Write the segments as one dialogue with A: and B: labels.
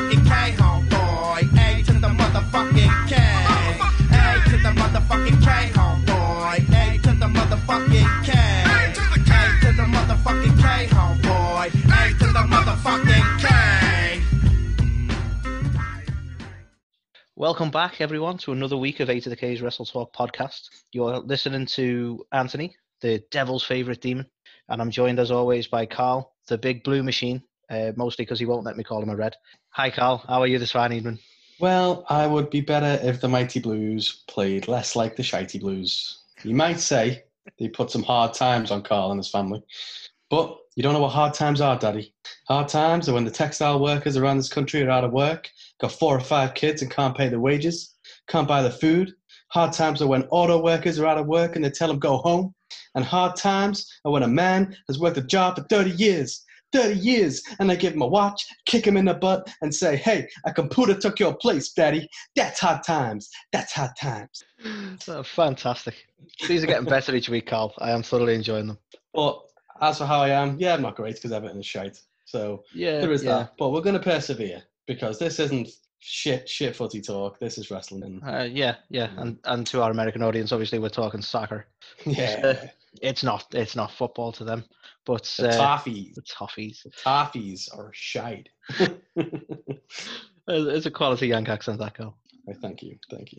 A: motherfucking K, homeboy. A to the motherfucking K. A to the motherfucking K, homeboy. A to the motherfucking K. A to the motherfucking K, homeboy. A to the motherfucking K.
B: Welcome back, everyone, to another week of A to the K's Wrestle Talk podcast. You're listening to Anthony, the devil's favourite demon, and I'm joined as always by Carl, the big blue machine, uh, mostly because he won't let me call him a red. Hi, Carl. How are you this fine evening?
C: Well, I would be better if the Mighty Blues played less like the Shitey Blues. You might say they put some hard times on Carl and his family, but you don't know what hard times are, Daddy. Hard times are when the textile workers around this country are out of work, got four or five kids and can't pay their wages, can't buy the food. Hard times are when auto workers are out of work and they tell them go home. And hard times are when a man has worked a job for 30 years 30 years and I give him a watch, kick him in the butt, and say, Hey, a computer took your place, daddy. That's hard times. That's hard times.
B: Oh, fantastic. These are getting better each week, Carl. I am thoroughly enjoying them.
C: But as for how I am, yeah, I'm not great because Everton is shite. So
B: Yeah,
C: there is
B: yeah.
C: that. But we're going to persevere because this isn't shit, shit footy talk. This is wrestling.
B: Uh, yeah, yeah, and and to our American audience, obviously, we're talking soccer.
C: yeah,
B: It's not, it's not football to them, but
C: the
B: uh,
C: toffees.
B: the toffees.
C: The toffees are shite.
B: It's a quality Yank accent, that.
C: I thank you. Thank you.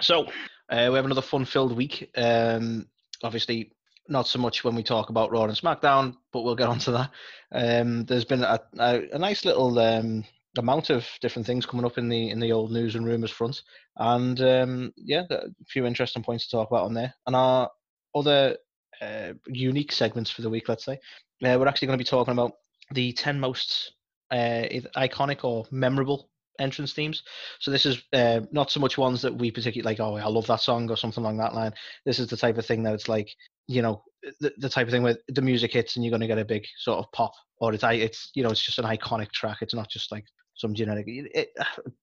B: So uh, we have another fun-filled week. Um, obviously, not so much when we talk about Raw and SmackDown, but we'll get onto that. Um, there's been a, a, a nice little um, amount of different things coming up in the in the old news and rumors front, and um, yeah, a few interesting points to talk about on there. And our other uh, unique segments for the week, let's say, uh, we're actually going to be talking about the ten most uh, iconic or memorable entrance themes. So this is uh, not so much ones that we particularly like. Oh, I love that song or something along that line. This is the type of thing that it's like, you know, the, the type of thing where the music hits and you're going to get a big sort of pop, or it's it's you know it's just an iconic track. It's not just like some generic. It,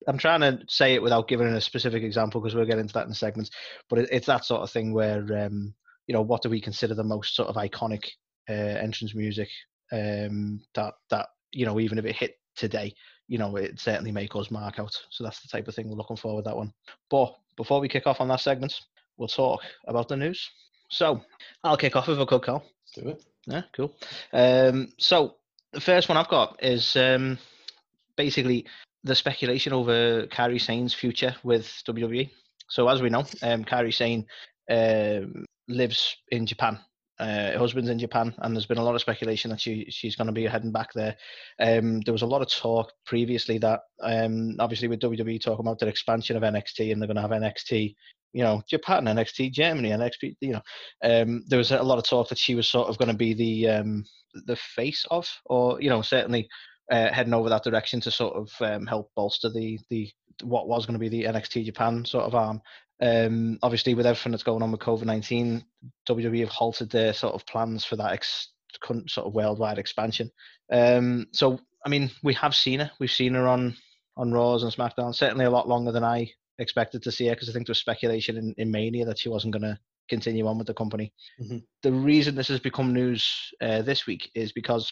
B: I'm trying to say it without giving a specific example because we'll get into that in segments. But it, it's that sort of thing where um, you know what do we consider the most sort of iconic uh, entrance music um, that that you know even if it hit today you know, it certainly make us mark out. So that's the type of thing we're looking forward to that one. But before we kick off on that segment, we'll talk about the news. So I'll kick off if I could, Carl.
C: Do it.
B: Yeah, cool. Um, so the first one I've got is um, basically the speculation over Kairi Sane's future with WWE. So as we know, um, Kairi Sane um, lives in Japan. Uh, her husband's in Japan, and there's been a lot of speculation that she she's going to be heading back there. Um, there was a lot of talk previously that um, obviously with WWE talking about their expansion of NXT, and they're going to have NXT, you know, Japan, NXT Germany, NXT, you know, um, there was a lot of talk that she was sort of going to be the um, the face of, or you know, certainly uh, heading over that direction to sort of um, help bolster the the what was going to be the NXT Japan sort of arm. Um, obviously, with everything that's going on with COVID nineteen, WWE have halted their sort of plans for that ex- sort of worldwide expansion. Um, so, I mean, we have seen her. We've seen her on on Raws and SmackDown. Certainly a lot longer than I expected to see her because I think there was speculation in, in Mania that she wasn't going to continue on with the company.
C: Mhm.
B: The reason this has become news uh, this week is because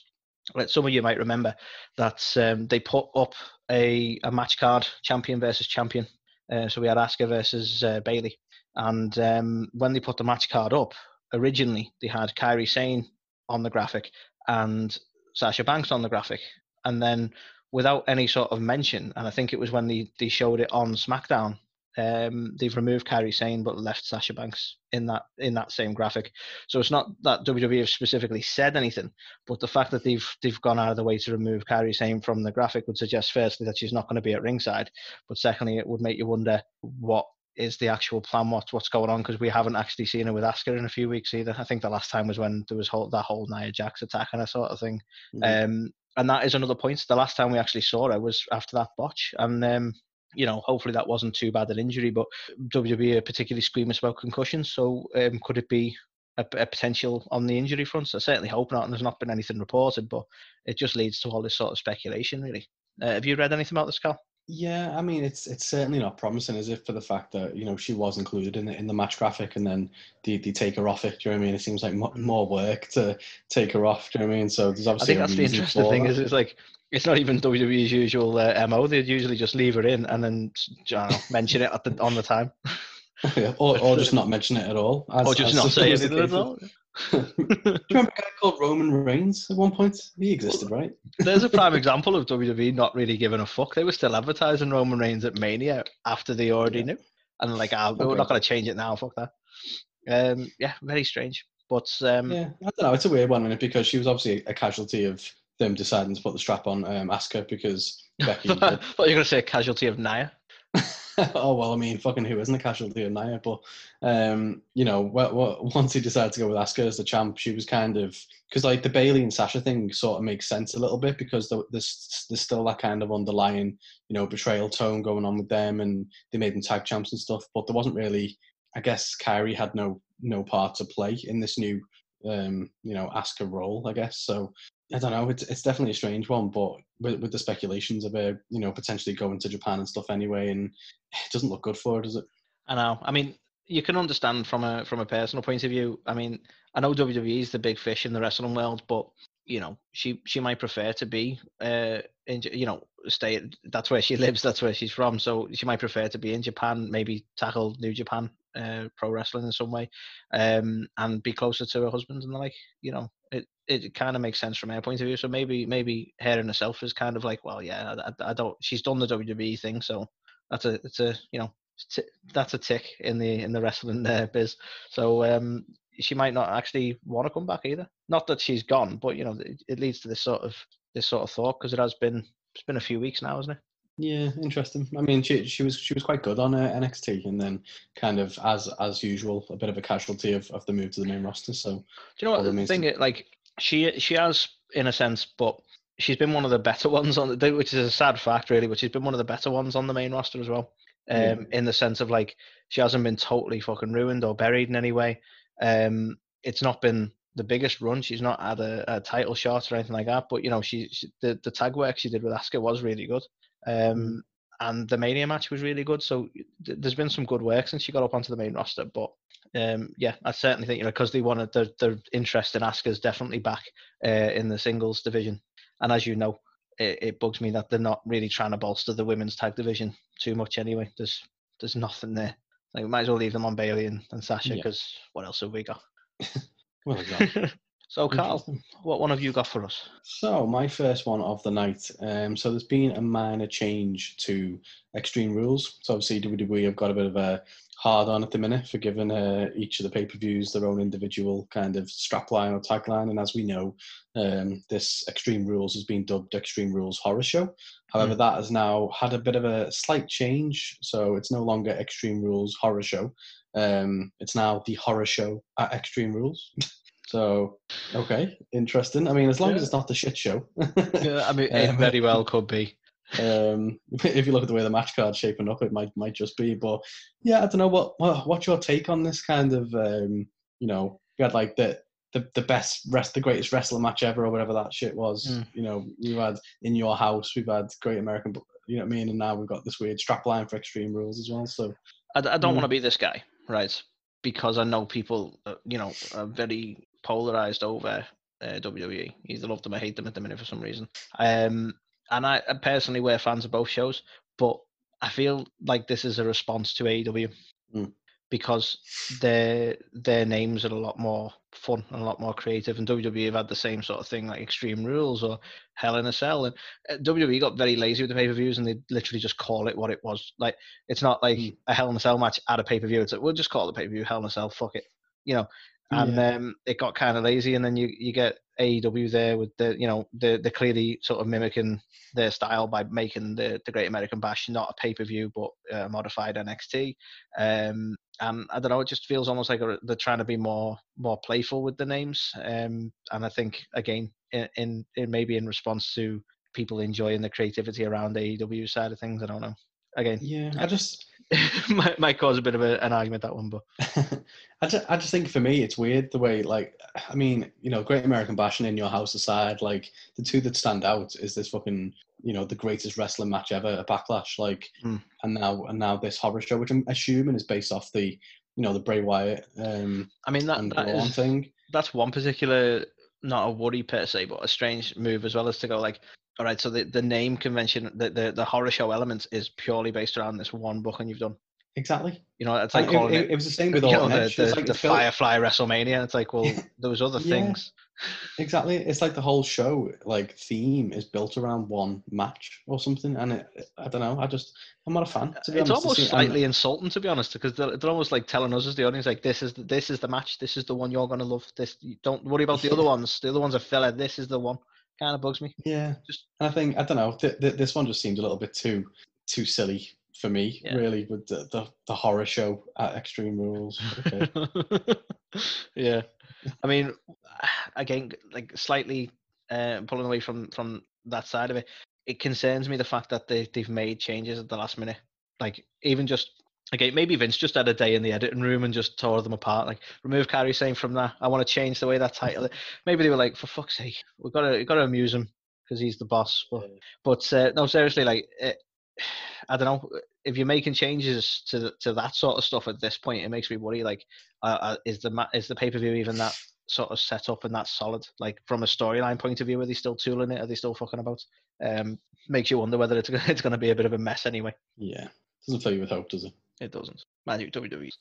B: like, some of you might remember that um, they put up a, a match card, champion versus champion. Uh, so we had Asuka versus uh, Bayley, and um, when they put the match card up, originally they had Kairi Sane on the graphic and Sasha Banks on the graphic, and then without any sort of mention, and I think it was when they, they showed it on SmackDown, um, they've removed Kairi Sane but left Sasha Banks in that in that same graphic. So it's not that WWE have specifically said anything, but the fact that they've they've gone out of the way to remove Kairi Sane from the graphic would suggest firstly that she's not going to be at ringside, but secondly it would make you wonder what is the actual plan, what's what's going on because we haven't actually seen her with Asuka in a few weeks either. I think the last time was when there was whole, that whole Nia Jax attack and that sort of thing.
C: Mhm.
B: Um, and that is another point. The last time we actually saw her was after that botch, and um, you know, hopefully that wasn't too bad an injury. But WWE are particularly squeamish about concussions, so um, could it be a, a potential on the injury front? So I certainly hope not. And there's not been anything reported, but it just leads to all this sort of speculation, really. Uh, have you read anything about this, Cal?
C: Yeah, I mean, it's it's certainly not promising, is it, for the fact that you know she was included in the in the match graphic, and then they, they take her off it. Do you know what I mean? It seems like more work to take her off. Do you know what I mean? So there's
B: I
C: obviously
B: think
C: a
B: that's the interesting thing
C: that.
B: is it's like It's not even WWE's usual uh, mo. They'd usually just leave her in and then know, mention it at the on the time,
C: Yeah, or, or just not mention it at all. as-
B: or just not say anything at all.
C: Do you remember a guy called Roman Reigns at one point? He existed, right?
B: There's a prime example of WWE not really giving a fuck. They were still advertising Roman Reigns at Mania after they already
C: Yeah.
B: knew, and like, ah, we're not going to change it now. Fuck that. Um, yeah, very strange. But um,
C: Yeah, I don't know. It's a weird one, because she was obviously a casualty of them deciding to put the strap on um, Asuka because Becky.
B: I thought you were going to say casualty of Nia.
C: oh well, I mean, fucking who isn't a casualty of Nia? But um, you know, what, what, once he decided to go with Asuka as the champ, she was kind of because like the Bayley and Sasha thing sort of makes sense a little bit because there's there's still that kind of underlying you know betrayal tone going on with them, and they made them tag champs and stuff. But there wasn't really, I guess, Kairi had no no part to play in this new um, you know Asuka role, I guess. So I don't know. It's it's definitely a strange one, but with, with the speculations of her, you know, potentially going to Japan and stuff anyway, and it doesn't look good for her, does it?
B: I know. I mean, you can understand from a from a personal point of view. I mean, I know WWE is the big fish in the wrestling world, but you know, she she might prefer to be uh in you know stay. That's where she lives. That's where she's from. So she might prefer to be in Japan. Maybe tackle New Japan uh, pro wrestling in some way, um, and be closer to her husband and the like. You know, it it kind of makes sense from her point of view. So maybe maybe her and herself is kind of like, well, yeah, I, I, don't. She's done the WWE thing, so that's a it's a you know t- that's a tick in the in the wrestling uh, biz. So um, she might not actually want to come back either. Not that she's gone, but you know it, it leads to this sort of this sort of thought because it has been it's been a few weeks now, hasn't it?
C: Yeah, interesting. I mean, she she was she was quite good on uh, NXT, and then kind of as as usual, a bit of a casualty of, of the move to the main roster. So
B: Do you know what the thing? is, Like she she has in a sense, but she's been one of the better ones on the which is a sad fact really. But she's been one of the better ones on the main roster as well. Um,
C: Yeah.
B: in the sense of like she hasn't been totally fucking ruined or buried in any way. Um, it's not been the biggest run. She's not had a, a title shot or anything like that. But you know, she, she the the tag work she did with Asuka was really good. Um, and the Mania match was really good. So th- there's been some good work since she got up onto the main roster. But um, yeah, I certainly think you know because they wanted their their interest in Asuka's definitely back uh, in the singles division. And as you know, it, it bugs me that they're not really trying to bolster the women's tag division too much anyway. There's there's nothing there. Like we might as well leave them on Bayley and, and Sasha
C: Yeah.
B: because what else have we got?
C: well, exactly.
B: so Carl, what one have you got for us?
C: So my first one of the night. Um, so there's been a minor change to Extreme Rules. So obviously WWE have got a bit of a hard on at the minute for giving uh, each of the pay per views their own individual kind of strapline or tagline. And as we know, um, this Extreme Rules has been dubbed Extreme Rules Horror Show. However, that has now had a bit of a slight change. So it's no longer Extreme Rules Horror Show. Um, it's now the Horror Show at Extreme Rules. so okay, interesting. I mean, as long as it's not the shit show.
B: Yeah, I mean, it
C: Um,
B: very well could be.
C: um, if you look at the way the match card's shaping up, it might might just be. But yeah, I don't know what, what what's your take on this kind of um, you know you had like the the, the best rest the greatest wrestler match ever or whatever that shit was.
B: Mm.
C: You know, we've had in your house, we've had Great American, you know what I mean, and now we've got this weird strap line for Extreme Rules as well. So
B: I don't
C: Mm.
B: want to be this guy, right? Because I know people, uh, you know, are very polarized over uh, WWE. Either love them or hate them at the minute for some reason. Um, and I, I personally we're fans of both shows, but I feel like this is a response to AEW
C: Mm.
B: because their their names are a lot more fun and a lot more creative. And WWE have had the same sort of thing, like Extreme Rules or Hell in a Cell. And uh, WWE got very lazy with the pay per views, and they literally just call it what it was. Like it's not like
C: Mm.
B: a Hell in a Cell match at a pay per view. It's like we'll just call it pay per view Hell in a Cell. Fuck it, you know. And um, it got kind of lazy, and then you you get AEW there with the you know the the clearly sort of mimicking their style by making the the Great American Bash not a pay per view but a modified NXT. Um, and I don't know, it just feels almost like they're trying to be more more playful with the names. Um, and I think again, in, in, in maybe in response to people enjoying the creativity around the AEW side of things. I don't know. Again,
C: yeah, I just
B: might, might cause a bit of a, an argument that one, but
C: I just, I just think for me it's weird the way like I mean you know Great American Bash and In Your House aside like the two that stand out is this fucking you know the greatest wrestling match ever a Backlash like
B: Hmm.
C: and now and now this horror show which I'm assuming is based off the you know the Bray Wyatt um
B: I mean that, that is
C: thing
B: that's one particular not a worry per se, but a strange move as well as to go like All right, so the, the name convention, the, the the horror show element is purely based around this one book and you've done.
C: Exactly.
B: You know, it's like
C: it,
B: calling
C: it,
B: it,
C: it was the same with all
B: know, the, the,
C: like
B: the Firefly WrestleMania. It's like, well, there was other
C: Yeah.
B: things.
C: Exactly. It's like the whole show, like theme, is built around one match or something. And it, I don't know. I just, I'm not a fan. To be
B: It's
C: honest.
B: almost slightly insulting, to be honest, because they're, they're almost like telling us as the audience, like, this is the, this is the match. This is the one you're gonna love. This don't worry about the other ones. The other ones are filler. This is the one. Kind of bugs me.
C: Yeah.
B: Just-
C: And I think I don't know. Th- th- this one just seemed a little bit too too silly for me,
B: Yeah.
C: really, with the, the the horror show at Extreme Rules. Okay.
B: yeah, I mean, again, like slightly uh, pulling away from from that side of it, it concerns me the fact that they they've made changes at the last minute. Like even just okay, maybe Vince just had a day in the editing room and just tore them apart. Like remove Kairi Sane from that. I want to change the way that title. Maybe they were like, for fuck's sake, we've got to we've got to amuse him because he's the boss. But but uh, no, seriously, like it, I don't know if you're making changes to to that sort of stuff at this point. It makes me worry. Like, uh, uh, is the is the pay per view even that sort of set up and that solid? Like from a storyline point of view, are they still tooling it? Are they still fucking about? Um, makes you wonder whether it's it's going to be a bit of a mess anyway.
C: yeah. Doesn't fill you with hope, does it?
B: It doesn't. Man, you WWE.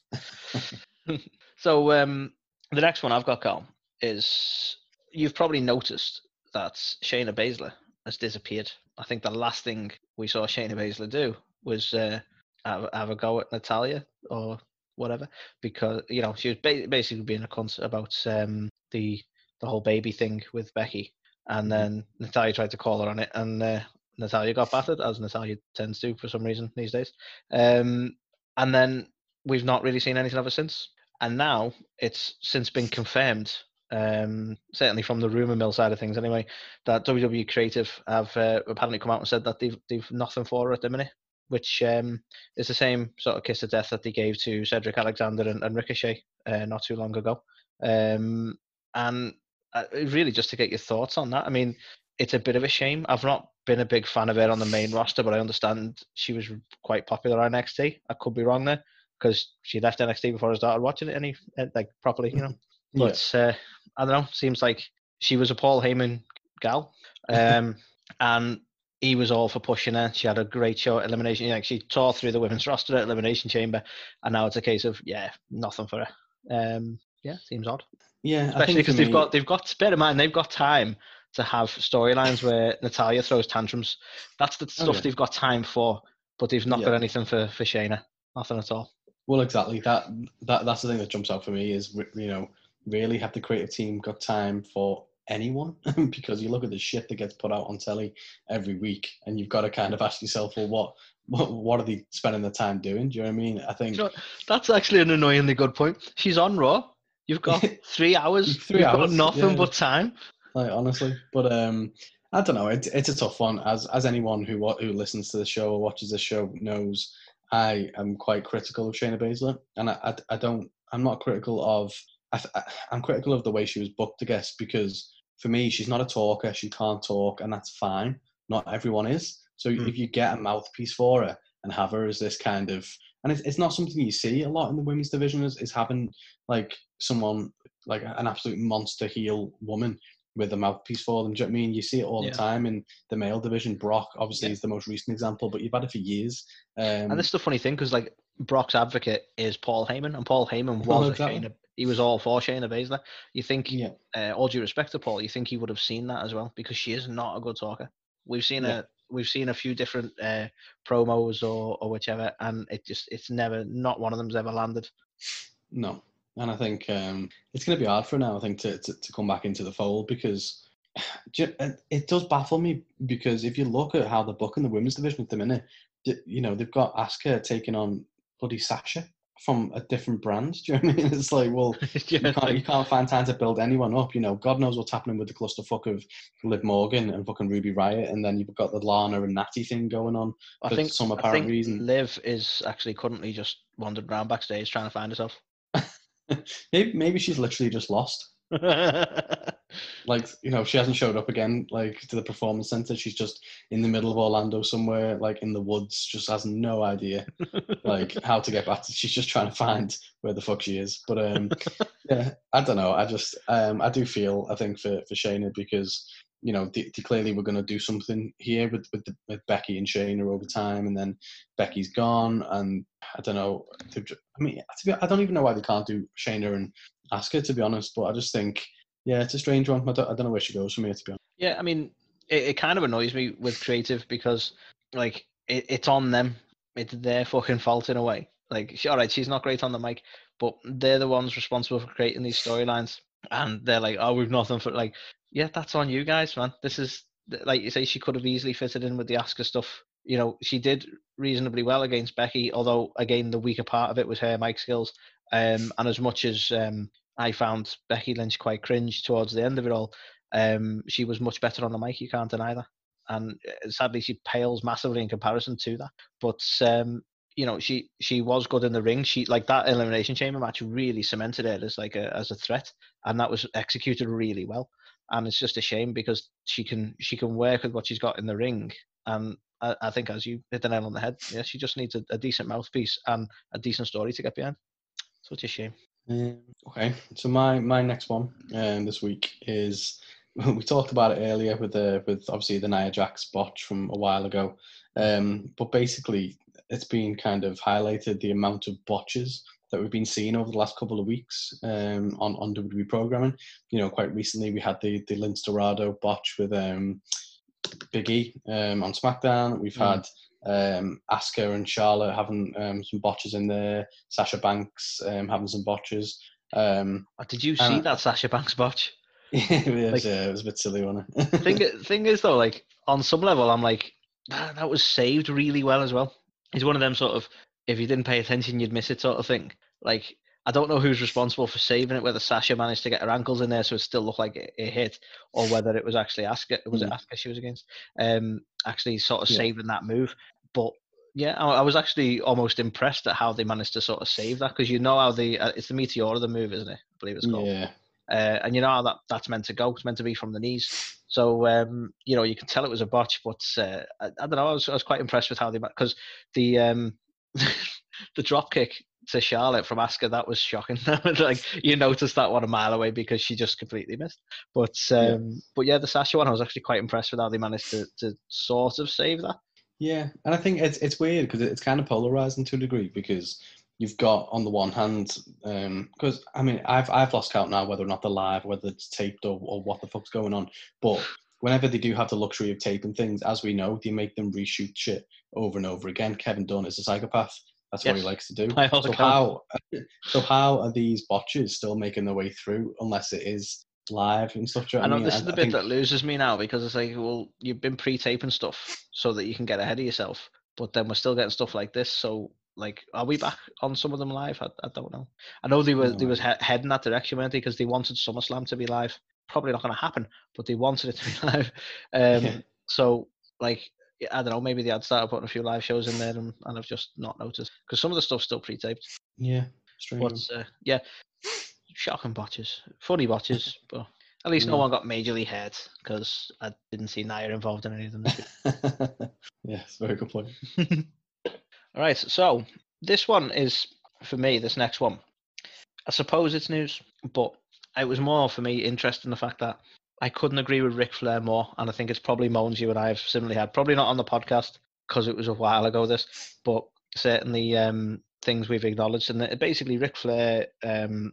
B: so um, the next one I've got, Carl, is you've probably noticed that Shayna Baszler has disappeared. I think the last thing we saw Shayna Baszler do was uh, have, have a go at Natalya or whatever, because you know she was ba- basically being a cunt about um, the the whole baby thing with Becky, and then Natalya tried to call her on it, and uh, Natalya got battered, as Natalya tends to for some reason these days. Um, and then we've not really seen anything ever since. And now it's since been confirmed, um, certainly from the rumor mill side of things anyway, that WWE Creative have uh, apparently come out and said that they've they've nothing for her at the minute, which um, is the same sort of kiss of death that they gave to Cedric Alexander and, and Ricochet uh, not too long ago. Um, and uh, really, just to get your thoughts on that, I mean, it's a bit of a shame. I've not been a big fan of her on the main roster, but I understand she was quite popular on NXT. I could be wrong there because she left NXT before I started watching it any uh, like properly, you know.
C: Yeah.
B: But uh, I don't know. Seems like she was a Paul Heyman gal, um, and he was all for pushing her. She had a great show at Elimination. Like she tore through the women's roster at Elimination Chamber, and now it's a case of yeah, nothing for her. Um, yeah, seems odd,
C: Yeah,
B: especially because they've
C: me-
B: got they've got bear in mind they've got time to have storylines where Natalya throws tantrums. That's the oh, stuff
C: yeah.
B: they've got time for, but they've not
C: Yeah.
B: got anything for for Shayna. Nothing at all.
C: Well, exactly. That that that's the thing that jumps out for me is you know really have the creative team got time for anyone because you look at the shit that gets put out on telly every week and you've got to kind of ask yourself, well, what what what are they spending the time doing? Do you know what I mean? I think
B: that's actually an annoyingly good point. She's on Raw. You've got three hours.
C: Three
B: You've got
C: hours,
B: nothing
C: yeah.
B: but time.
C: Like honestly, but um. I don't know. It, it's a tough one. As as anyone who who listens to the show or watches the show knows, I am quite critical of Shayna Baszler, and I, I, I don't. I'm not critical of. I, I'm critical of the way she was booked, I guess, because for me, she's not a talker. She can't talk, and that's fine. Not everyone is. So
B: Mm.
C: if you get a mouthpiece for her and have her as this kind of, and it's, it's not something you see a lot in the women's division is, is having like someone like an absolute monster heel woman with a mouthpiece for them. Do you know what I mean? You see it all
B: Yeah.
C: the time in the male division. Brock obviously
B: Yeah.
C: is the most recent example, but you've had it for years. Um,
B: and this is the funny thing because like Brock's advocate is Paul Heyman, and Paul Heyman
C: Oh,
B: was a
C: exactly.
B: Shayna. He was all for Shayna Baszler. You think,
C: yeah,
B: uh, all due respect to Paul, you think he would have seen that as well because she is not a good talker. We've seen
C: Yeah.
B: a we've seen a few different uh, promos or or whichever, and it just it's never not one of them's ever landed.
C: no, and I think um, it's going to be hard for now. I think to, to to come back into the fold because it it does baffle me because if you look at how they're booking the women's division at the minute, you know they've got Asuka taking on bloody Sasha from a different brand. Do you know what I mean? It's like, well,
B: Yeah,
C: you can't, you can't find time to build anyone up. You know, God knows what's happening with the clusterfuck of Liv Morgan and fucking Ruby Riott, and then you've got the Lana and Natty thing going on
B: I
C: for
B: think
C: some
B: I
C: apparent
B: think
C: reason.
B: Liv is actually currently just wandering around backstage trying to find herself.
C: maybe, maybe she's literally just lost. Like, you know, she hasn't showed up again, like to the performance center. She's just in the middle of Orlando somewhere, like in the woods, just has no idea like how to get back. To, she's just trying to find where the fuck she is. But um, yeah, I don't know. I just um, I do feel I think for for Shayna because you know, they, they clearly were going to do something here with with, the, with Becky and Shayna over time, and then Becky's gone, and I don't know. I mean, be, I don't even know why they can't do Shayna and Asuka to be honest, but I just think, yeah, it's a strange one. I don't, I don't know where she goes from here to be honest.
B: Yeah, I mean, it, it kind of annoys me with creative because, like, it, it's on them. It's their fucking fault in a way. Like, she, all right, she's not great on the mic, but they're the ones responsible for creating these storylines. And they're like, oh, we've nothing for, like, yeah, that's on you guys, man. This is, like you say, she could have easily fitted in with the Asuka stuff. You know, she did reasonably well against Becky, although, again, the weaker part of it was her mic skills. Um, and as much as um, I found Becky Lynch quite cringe towards the end of it all, um, she was much better on the mic. You can't deny that. And uh, sadly, she pales massively in comparison to that. But um, you know, she she was good in the ring. She like that elimination chamber match really cemented it as like a as a threat, and that was executed really well. And it's just a shame because she can she can work with what she's got in the ring. And I, I think as you hit the nail on the head, yeah, she just needs a, a decent mouthpiece and a decent story to get behind. Such a shame.
C: Um, okay, so my my next one um, this week is we talked about it earlier with the with obviously the Nia Jax botch from a while ago, um, but basically it's been kind of highlighted the amount of botches that we've been seeing over the last couple of weeks um, on on WWE programming. You know, quite recently we had the the Lince Dorado botch with um, Big E um, on SmackDown. We've
B: Mm.
C: had um, Asuka and Charlotte having um, some botches in there. Sasha Banks um, having some botches. Um,
B: Oh, Did you see
C: And-
B: that Sasha Banks botch?
C: it, was,
B: Like-
C: uh, it was a bit silly, wasn't it?
B: thing thing is though, like on some level, I'm like that, that was saved really well as well. It's one of them sort of if you didn't pay attention, you'd miss it sort of thing. Like I don't know who's responsible for saving it, whether Sasha managed to get her ankles in there so it still looked like it, it hit, or whether it was actually Asuka. Was it
C: Mm.
B: Asuka she was against? Um, actually sort of
C: Yeah.
B: saving that move. But yeah, I, I was actually almost impressed at how they managed to sort of save that because you know how the uh, it's the meteor of the move, isn't it? I believe it's called
C: yeah,
B: uh, and you know how that that's meant to go. It's meant to be from the knees. So um, you know you can tell it was a botch, but uh, I, I don't know. I was, I was quite impressed with how they because the um, the drop kick to Charlotte from Asuka that was shocking. like you noticed that one a mile away because she just completely missed. But um, but yeah, the Sasha one I was actually quite impressed with how they managed to to sort of save that.
C: yeah. And I think it's it's weird because it's kind of polarizing to a degree because you've got on the one hand, because I mean I've I've lost count now whether or not they're live, whether it's taped or, or what the fuck's going on. But whenever they do have the luxury of taping things, as we know, they make them reshoot shit over and over again. Kevin Dunn is a psychopath. That's what he likes to do. So how so how are these botches still making their way through unless it is live and stuff? You
B: I
C: know what
B: this
C: I
B: is the
C: I
B: bit
C: think-
B: that loses me now because it's like, well, you've been pre-taping stuff so that you can get ahead of yourself, but then we're still getting stuff like this. So, like, are we back on some of them live? I, I don't know. I know they were they
C: No
B: was he- heading that direction, weren't they? Because they wanted SummerSlam to be live. Probably not going to happen, but they wanted it to be live. Um,
C: Yeah.
B: So, like, I don't know. Maybe they had started putting a few live shows in there, and, and I've just not noticed because some of the stuff's still pre-taped.
C: yeah, strange.
B: uh, yeah, shocking botches, funny botches, but at least no one got majorly hurt because I didn't see Nia involved in any of them.
C: yeah, it's a very good point.
B: All right, so this one is for me. This next one, I suppose it's news, but it was more for me interest in the fact that I couldn't agree with Ric Flair more, and I think it's probably moans you and I have similarly had. Probably not on the podcast because it was a while ago. This, but certainly um, things we've acknowledged, and basically Ric Flair um,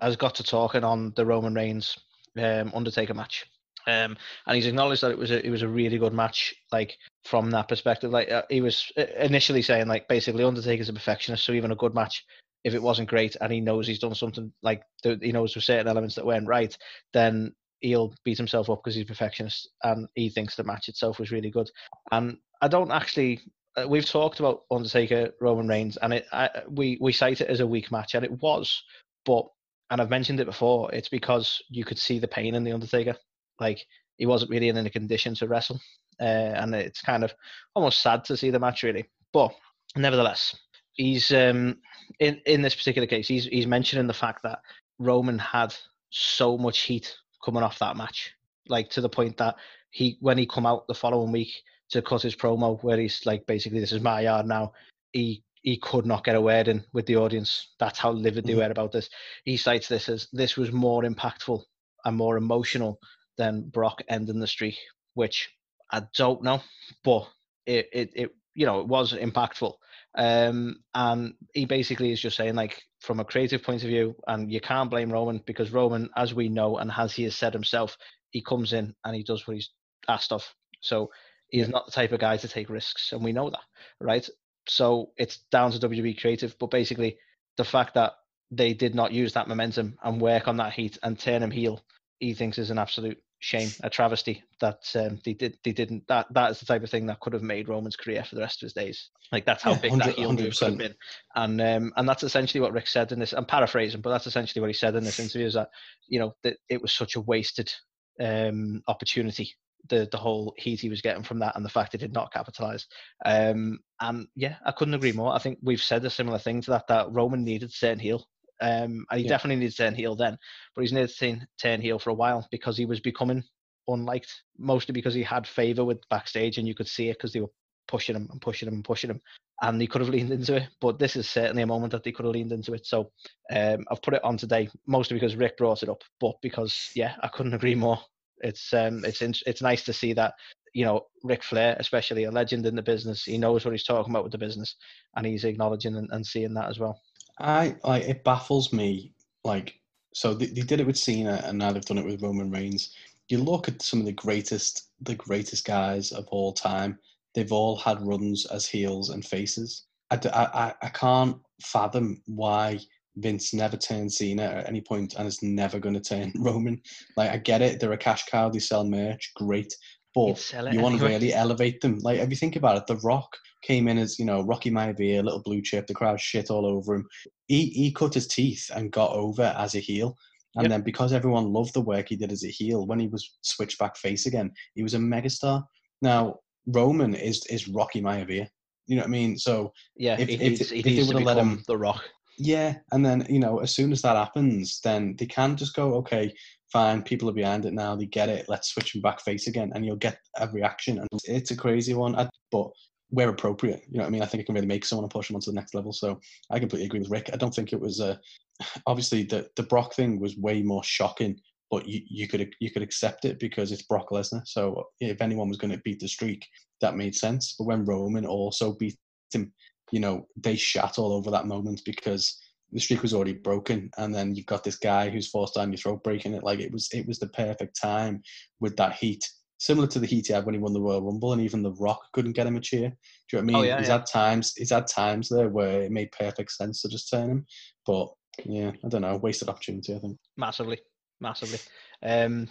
B: has got to talking on the Roman Reigns um, Undertaker match. Um, and he's acknowledged that it was a it was a really good match, like from that perspective. Like uh, he was uh, initially saying, like basically Undertaker's a perfectionist, so even a good match, if it wasn't great, and he knows he's done something like he knows there's certain elements that weren't right, then he'll beat himself up because he's a perfectionist, and he thinks the match itself was really good. And I don't actually. Uh, we've talked about Undertaker Roman Reigns, and it I, we we cite it as a weak match, and it was, but and I've mentioned it before. It's because you could see the pain in the Undertaker like he wasn't really in a condition to wrestle, uh, and it's kind of almost sad to see the match really. But nevertheless, he's um, in in this particular case, he's he's mentioning the fact that Roman had so much heat coming off that match, like to the point that he when he come out the following week to cut his promo where he's like basically this is my yard now, he he could not get a word in with the audience. That's how livid they
C: Mhm.
B: were about this. He cites this as this was more impactful and more emotional than Brock ending the streak, which I don't know, but it it, it you know it was impactful. Um, and he basically is just saying like from a creative point of view, and you can't blame Roman because Roman, as we know and as he has said himself, he comes in and he does what he's asked of. So he is not the type of guy to take risks, and we know that, right? So it's down to WWE creative, but basically the fact that they did not use that momentum and work on that heat and turn him heel, he thinks is an absolute shame, a travesty that um, they did they didn't that that is the type of thing that could have made Roman's career for the rest of his days. Like that's how
C: Yeah,
B: big that
C: 100
B: heel move could have been, and um, and that's essentially what Ric said in this. I'm paraphrasing, but that's essentially what he said in this interview: is that you know that it was such a wasted um, opportunity. The, the whole heat he was getting from that and the fact he did not capitalize um, and yeah I couldn't agree more I think we've said a similar thing to that that Roman needed turn heel um, and he
C: Yeah.
B: definitely needs to turn heel then but he's needed to turn, heel for a while because he was becoming unliked, mostly because he had favor with backstage and you could see it because they were pushing him and pushing him and pushing him, and he could have leaned into it. But this is certainly a moment that they could have leaned into it. So um, I've put it on today, mostly because Ric brought it up, but because yeah, I couldn't agree more. It's um, it's in- it's nice to see that you know Ric Flair, especially a legend in the business, he knows what he's talking about with the business, and he's acknowledging and, and seeing that as well.
C: I like it baffles me. Like, so they, they did it with Cena, and now they've done it with Roman Reigns. You look at some of the greatest, the greatest guys of all time. They've all had runs as heels and faces. I, I, I can't fathom why Vince never turned Cena at any point and is never going to turn Roman. Like, I get it; they're a cash cow. They sell merch, great. But you want to really elevate them. Like, if you think about it, The Rock came in as you know Rocky Maivia, a little blue chip. The crowd shit all over him. He he cut his teeth and got over as a heel. And
B: Yep.
C: then because everyone loved the work he did as a heel, when he was switched back face again, he was a megastar. Now Roman is is Rocky Maivia. You know what I mean? So
B: Yeah,
C: If-
B: he
C: if-
B: he
C: if they would've let him-
B: the Rock.
C: yeah, and then you know, as soon as that happens, then they can just go, okay, fine, people are behind it now, they get it, let's switch them back face again, and you'll get a reaction. And it's a crazy one, but where appropriate, you know what I mean? I think it can really make someone and push them onto the next level. So I completely agree with Ric. I don't think it was uh, obviously the the Brock thing was way more shocking, but you, you could you could accept it because it's Brock Lesnar. So if anyone was going to beat the streak, that made sense. But when Roman also beat him, you know, they shat all over that moment because the streak was already broken, and then you've got this guy who's forced down your throat, breaking it. Like it was, it was the perfect time with that heat, similar to the heat he had when he won the Royal Rumble, and even The Rock couldn't get him a cheer. Do you know what I mean?
B: Oh,
C: mean?
B: yeah,
C: he's
B: yeah.
C: had times, he's had times there where it made perfect sense to just turn him, but yeah, I don't know, wasted opportunity. I think.
B: massively, massively. Um,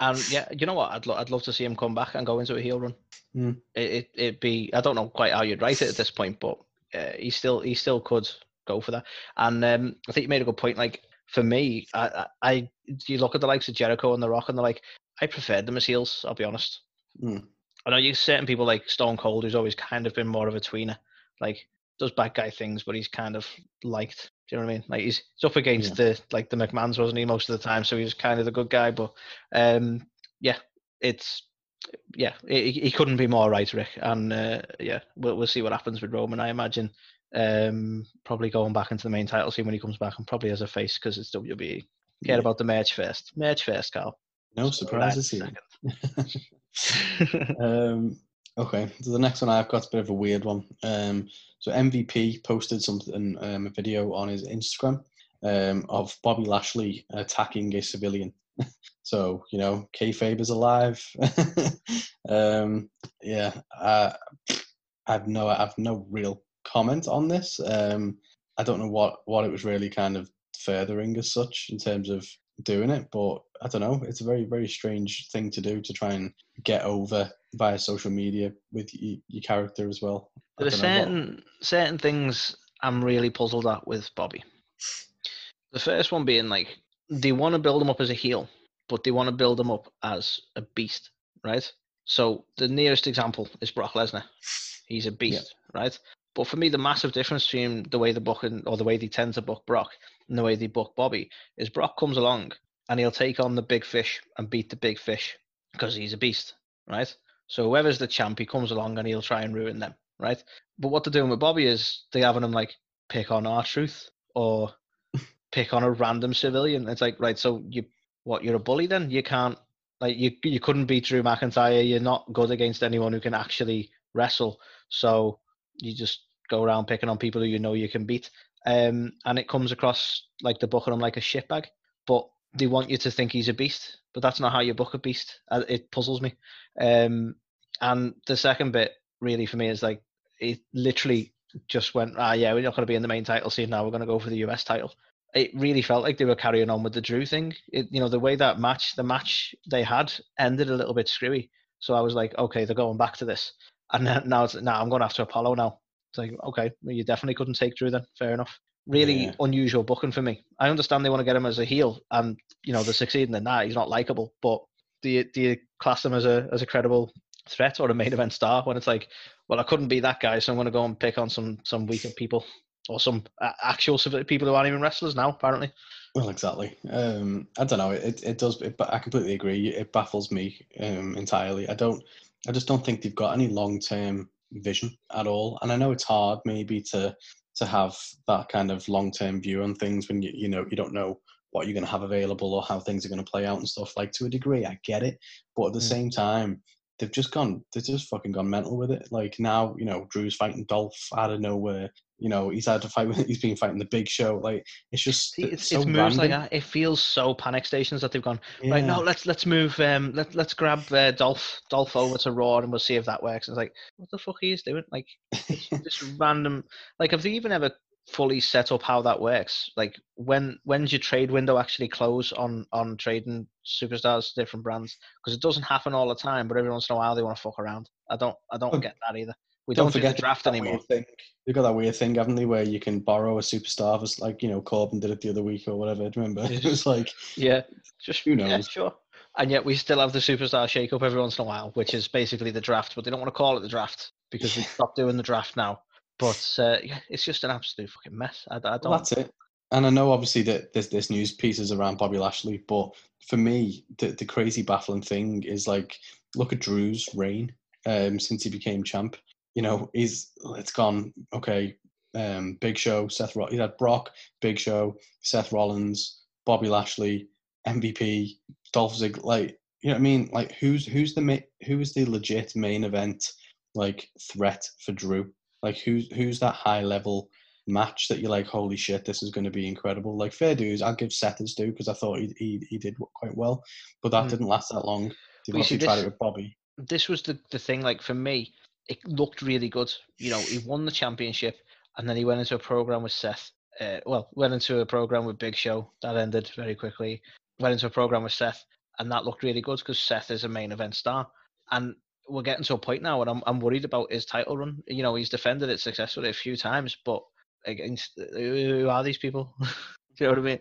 B: and yeah, you know what? I'd lo- I'd love to see him come back and go into a heel run.
C: Hmm.
B: It, it it'd be I don't know quite how you'd write it at this point, but uh, he still he still could go for that. And um, I think you made a good point. Like for me, I, I you look at the likes of Jericho and The Rock, and they're like I preferred them as heels. I'll be honest.
C: Hmm.
B: I know you certain people like Stone Cold, who's always kind of been more of a tweener, like does bad guy things, but he's kind of liked. Do you know what I mean? Like he's, he's up against the like the McMahon's, wasn't he, most of the time? So he was kind of the good guy. But um, yeah, it's yeah, he, he couldn't be more right, Ric. And uh, yeah, we'll we'll see what happens with Roman. I imagine um, probably going back into the main title scene when he comes back, and probably as a face because it's WWE. Care
C: Yeah.
B: about the merch first. Merch first, Carl.
C: No
B: So
C: surprises here. um, okay, so the next one I've got is a bit of a weird one. Um, so MVP posted something, um, a video on his Instagram um, of Bobby Lashley attacking a civilian. so you know, kayfabe is alive. um, yeah, uh, I've no, I've no real comment on this. Um, I don't know what what it was really kind of furthering as such in terms of doing it, but I don't know. It's a very very strange thing to do to try and get over via social media with y- your character as well.
B: There are
C: don't what-
B: certain certain things I'm really puzzled at with Bobby. The first one being like they want to build him up as a heel, but they want to build him up as a beast, right? So the nearest example is Brock Lesnar. He's a beast, right? But for me, the massive difference between the way the book and, or the way they tend to book Brock and the way they book Bobby is Brock comes along and he'll take on the big fish and beat the big fish because he's a beast, right? So whoever's the champ, he comes along and he'll try and ruin them, right? But what they're doing with Bobby is they're having him like pick on R-Truth or pick on a random civilian. It's like, right, so you what you're a bully then? You can't Like you, you couldn't beat Drew McIntyre. You're not good against anyone who can actually wrestle. So you just go around picking on people who you know you can beat. Um, and it comes across like they're booking him like a shitbag, but they want you to think he's a beast. But that's not how you book a beast. Uh, It puzzles me. Um, and the second bit really for me is like it literally just went, ah, yeah, we're not going to be in the main title scene now. We're going to go for the US title. It really felt like they were carrying on with the Drew thing. It, you know, the way that match, the match they had ended a little bit screwy. So I was like, okay, they're going back to this. And now it's now I'm going after Apollo now. It's like, okay, well, you definitely couldn't take Drew then. Fair enough. Really
C: Yeah.
B: unusual booking for me. I understand they want to get him as a heel, and you know they're succeeding in that. He's not likable, but do you, do you class him as a as a credible threat or a main event star when it's like, well, I couldn't be that guy, so I'm going to go and pick on some some weaker people or some uh, actual people who aren't even wrestlers now, apparently.
C: Well, exactly. Um, I don't know. It it does. But I completely agree. It baffles me um, entirely. I don't. I just don't think they've got any long term vision at all. And I know it's hard maybe to to have that kind of long term view on things when you you know you don't know what you're going to have available or how things are going to play out and stuff. Like to a degree, I get it, but at the
B: Mm.
C: same time. They've just gone. They've just fucking gone mental with it. Like now, you know, Drew's fighting Dolph out of nowhere. You know, he's had to fight. with He's been fighting the Big Show. Like it's just
B: See, it's,
C: so
B: it's moves like that. It feels so panic stations that they've gone right
C: Yeah.
B: now. Let's let's move. Um, let let's grab uh, Dolph Dolph over to Raw and we'll see if that works. And it's like, what the fuck are you doing? Like just random. Like, have they even ever fully set up how that works? Like, when when's your trade window actually close on on trading superstars different brands? Because it doesn't happen all the time, but every once in a while they want to fuck around. I don't I don't get that either. We
C: don't
B: don't, do
C: forget
B: the draft anymore.
C: Thing. They've got that weird thing, haven't they, where you can borrow a superstar, as like you know Corbin did it the other week or whatever. Do you remember? It was like,
B: Yeah, just
C: Who
B: Yeah,
C: knows?
B: sure. And yet we still have the superstar shake up every once in a while, which is basically the draft, but they don't want to call it the draft because they stopped doing the draft now. But uh, yeah, it's just an absolute fucking mess. I, I don't.
C: well, that's it. And I know obviously that this this news piece is around Bobby Lashley, but for me, the the crazy baffling thing is like, look at Drew's reign um, since he became champ. You know, he's it's gone okay. Um, Big Show, Seth. Roll- he had Brock, Big Show, Seth Rollins, Bobby Lashley, MVP, Dolph Ziggler. Like, you know what I mean? Like, who's who's the ma- who is the legit main event like threat for Drew? Like, who's who's that high level match that you're like, holy shit, this is going to be incredible. Like fair dues, I'll give Seth his due because I thought he, he he did quite well, but that
B: Mm.
C: didn't last that long. They
B: Well, you see,
C: obviously tried it with Bobby.
B: This was the the thing. Like for me, it looked really good. You know, he won the championship, and then he went into a program with Seth. Uh, well, went into a program with Big Show that ended very quickly. Went into a program with Seth, and that looked really good because Seth is a main event star. And we're getting to a point now, and I'm I'm worried about his title run. You know, he's defended it successfully a few times, but against who are these people? Do you know what I mean?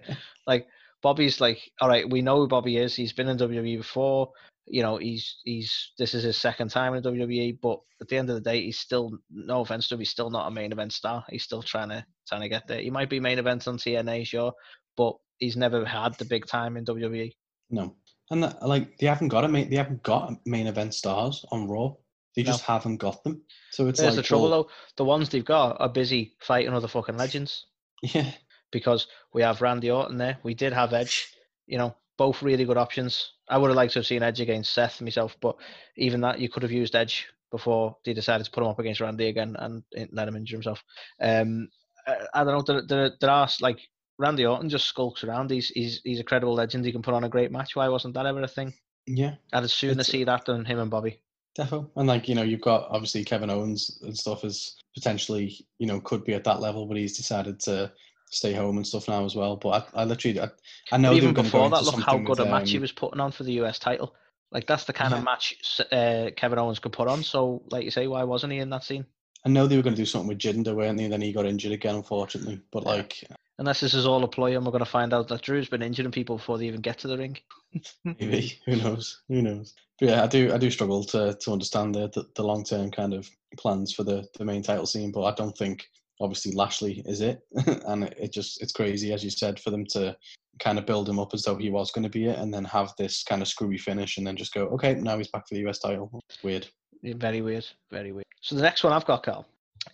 B: Like Bobby's like, all right, we know who Bobby is. He's been in WWE before. You know, he's he's this is his second time in WWE, but at the end of the day, he's still no offense to him, he's still not a main event star. He's still trying to trying to get there. He might be main event on TNA, sure, but he's never had the big time in. WWE.
C: No, and that, like they haven't got a main, they haven't got main event stars on Raw. They
B: No.
C: just haven't got them. So it's
B: There's
C: like
B: the trouble
C: well,
B: though. The ones they've got are busy fighting other fucking legends.
C: Yeah,
B: because we have Randy Orton there. We did have Edge, you know, both really good options. I would have liked to have seen Edge against Seth myself, but even that, you could have used Edge before they decided to put him up against Randy again and let him injure himself. Um, I, I don't know. There, there, there are like Randy Orton just skulks around. He's he's he's a credible legend. He can put on a great match. Why wasn't that ever a thing?
C: yeah,
B: I'd as sooner
C: It's-
B: see that than him and Bobby.
C: defo. And like you know, you've got obviously Kevin Owens and stuff is potentially you know could be at that level, but he's decided to stay home and stuff now as well. But I, I literally, I, I know
B: even before that, look how good
C: with,
B: a match he
C: um,
B: was putting on for the US title. Like that's the kind
C: Yeah.
B: of match uh, Kevin Owens could put on. So, like you say, why wasn't he in that scene?
C: I know they were going to do something with Jinder, weren't they? And then he got injured again, unfortunately. But like,
B: Unless this is all a ploy and we're going to find out that Drew's been injuring people before they even get to the ring.
C: maybe who knows? Who knows? But yeah, I do. I do struggle to to understand the the, the long term kind of plans for the the main title scene. But I don't think obviously Lashley is it, and it, it just it's crazy as you said for them to kind of build him up as though he was going to be it, and then have this kind of screwy finish, and then just go okay, now he's back for the US title. It's weird.
B: Yeah, Very weird. Very weird. So the next one I've got, Carl,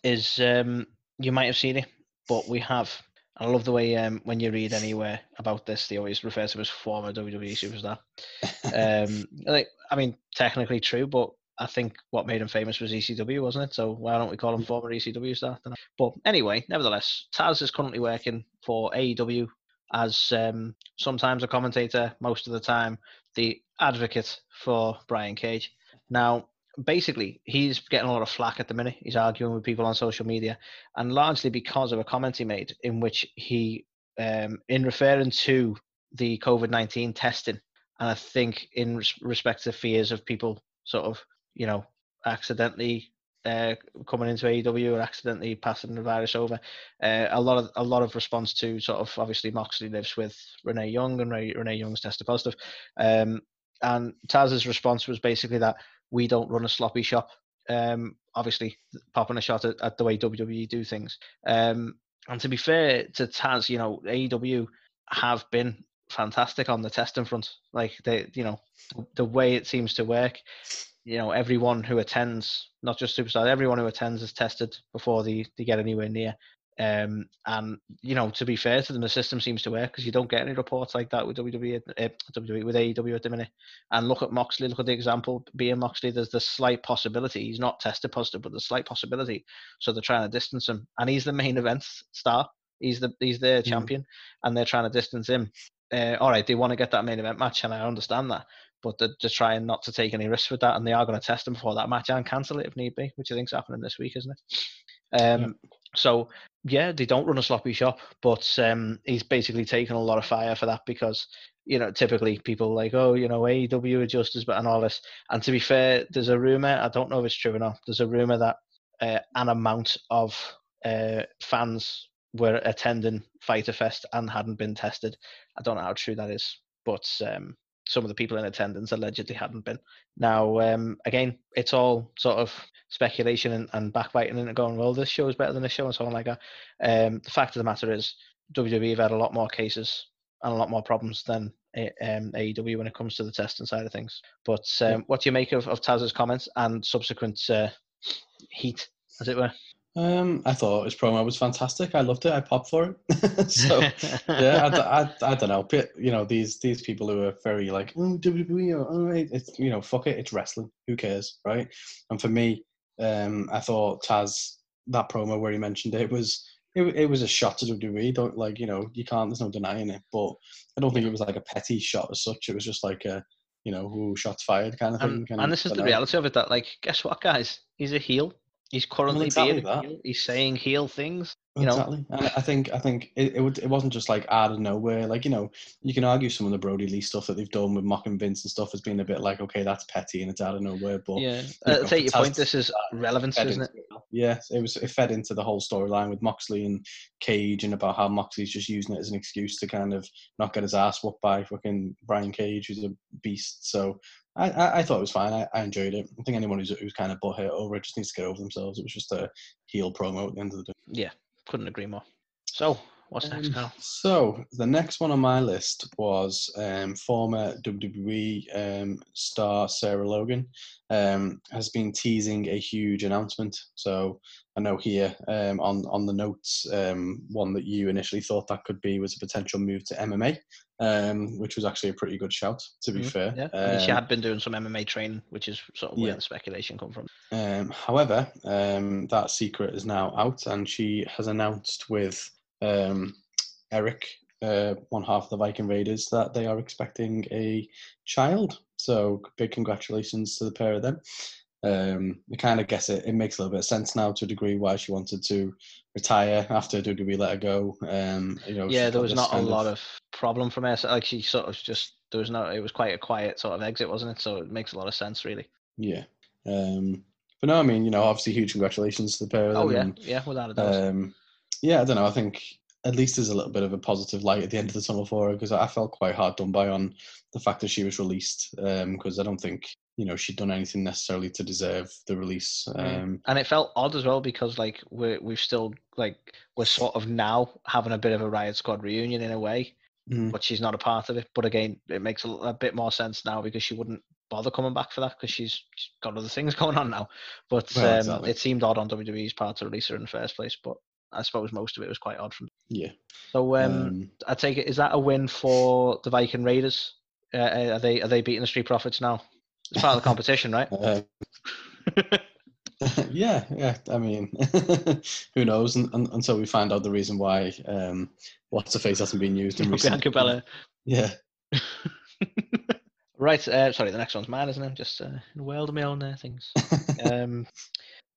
B: is um, you might have seen it, but we have I love the way um, when you read anywhere about this, they always refer to him as former WWE superstar. um, like, I mean, technically true, but I think what made him famous was ECW, wasn't it? So why don't we call him former ECW star? But anyway, nevertheless, Taz is currently working for AEW as um, sometimes a commentator, most of the time the advocate for Brian Cage. Now, basically, he's getting a lot of flack at the minute. He's arguing with people on social media, and largely because of a comment he made in which he, um, in referring to the COVID 19 testing, and I think in res- respect to fears of people sort of, you know, accidentally uh, coming into AEW or accidentally passing the virus over. Uh, a lot of a lot of response to sort of obviously Moxley lives with Renee Young and Renee Young's tested positive, um, and Taz's response was basically that we don't run a sloppy shop. Um, obviously, popping a shot at, at the way WWE do things. Um, and to be fair to Taz, you know, AEW have been fantastic on the testing front. Like they, you know, the way it seems to work you know everyone who attends not just superstars everyone who attends is tested before they, they get anywhere near um, and you know to be fair to them the system seems to work because you don't get any reports like that with WWE, uh, WWE with AEW at the minute and look at Moxley look at the example being Moxley there's the slight possibility he's not tested positive but the slight possibility so they're trying to distance him and he's the main event star he's the he's their
C: Mhm.
B: champion and they're trying to distance him uh, all right they want to get that main event match and I understand that but they're just trying not to take any risks with that, and they are going to test him before that match and cancel it if need be, which I think's happening this week, isn't it? Um,
C: Yeah.
B: So yeah, they don't run a sloppy shop, but um, he's basically taken a lot of fire for that because you know typically people like oh you know AEW adjusters but and all this. And to be fair, there's a rumor I don't know if it's true or not. There's a rumor that uh, an amount of uh, fans were attending Fyter Fest and hadn't been tested. I don't know how true that is, but um, some of the people in attendance allegedly hadn't been. Now, um, again, it's all sort of speculation and, and backbiting and going, well, this show is better than this show and so on like that. Um, the fact of the matter is, WWE have had a lot more cases and a lot more problems than um, AEW when it comes to the testing side of things. But um,
C: Yeah.
B: what do you make of, of Taz's comments and subsequent uh, heat, as it were?
C: Um, I thought his promo was fantastic. I loved it. I popped for it. so yeah, I, I, I don't know. You know, these these people who are very like oh, WWE, or, oh, it- it's you know, fuck it, it's wrestling. Who cares, right? And for me, um, I thought Taz that promo where he mentioned it was it, it was a shot to WWE. Don't like you know you can't. There's no denying it. But I don't think it was like a petty shot as such. It was just like a you know who shots fired kind of thing.
B: and,
C: kind
B: and
C: of,
B: this is the
C: know.
B: reality of it that like guess what guys he's a heel he's currently
C: exactly
B: being
C: that.
B: he's saying heel things you know
C: Exactly, and I think I think it it, would, it wasn't just like out of nowhere. Like you know, you can argue some of the Brodie Lee stuff that they've done with Mock and Vince and stuff has been a bit like okay, that's petty and it's out of nowhere. But
B: yeah uh,
C: know,
B: take your point this is relevance isn't it
C: into Yeah, it was it fed into the whole storyline with Moxley and Cage and about how Moxley's just using it as an excuse to kind of not get his ass whooped by fucking Brian Cage, who's a beast. So I, I, I thought it was fine. I, I enjoyed it. I think anyone who's who's kind of butthurt over it just needs to get over themselves. It was just a heel promo at the end of the day.
B: yeah couldn't agree more so what's next
C: Um, So the next one on my list was um, former WWE um, star Sarah Logan um, has been teasing a huge announcement. So I know here um, on on the notes, um, one that you initially thought that could be was a potential move to MMA, um, which was actually a pretty good shout. To be
B: Mhm,
C: fair,
B: yeah I mean, she had been doing some MMA training which is sort of where
C: Yeah.
B: the speculation come from
C: Um, however, um, that secret is now out, and she has announced with um, Erik, uh, one half of the Viking Raiders, that they are expecting a child. So, big congratulations to the pair of them. Um, I kind of guess it, it makes a little bit of sense now to a degree why she wanted to retire after WWE let her go. Um, you know,
B: yeah there was not a
C: kind
B: lot of problem from her like she sort of just there was no it was quite a quiet sort of exit wasn't it so it makes a lot of sense really
C: yeah. Um, but no, I mean, you know, obviously, huge congratulations to the pair of them.
B: oh yeah
C: and,
B: yeah without a doubt
C: Um, yeah, I don't know. I think at least there's a little bit of a positive light at the end of the tunnel for her because I felt quite hard done by on the fact that she was released because I don't think you know she'd done anything necessarily to deserve the release.
B: Mm.
C: Um,
B: and it felt odd as well because like we're we've still like we're sort of now having a bit of a riot squad reunion in a way
C: mm,
B: but she's not a part of it but again it makes a bit more sense now because she wouldn't bother coming back for that because she's, she's got other things going on now but
C: Well,
B: um,
C: exactly.
B: it seemed odd on wwe's part to release her in the first place but I suppose most of it was quite odd from.
C: Yeah.
B: So um,
C: Um,
B: I take it is that a win for the Viking Raiders? Uh, uh, are they are they beating the Street Profits now? It's part of the competition, right?
C: uh, yeah, yeah. I mean, who knows? un un until we find out the reason why um, what's the face hasn't been used in recent.
B: Bianca.
C: Yeah.
B: Right. Uh, sorry, the next one's mine, isn't it? Just uh, world of my own uh, things. um,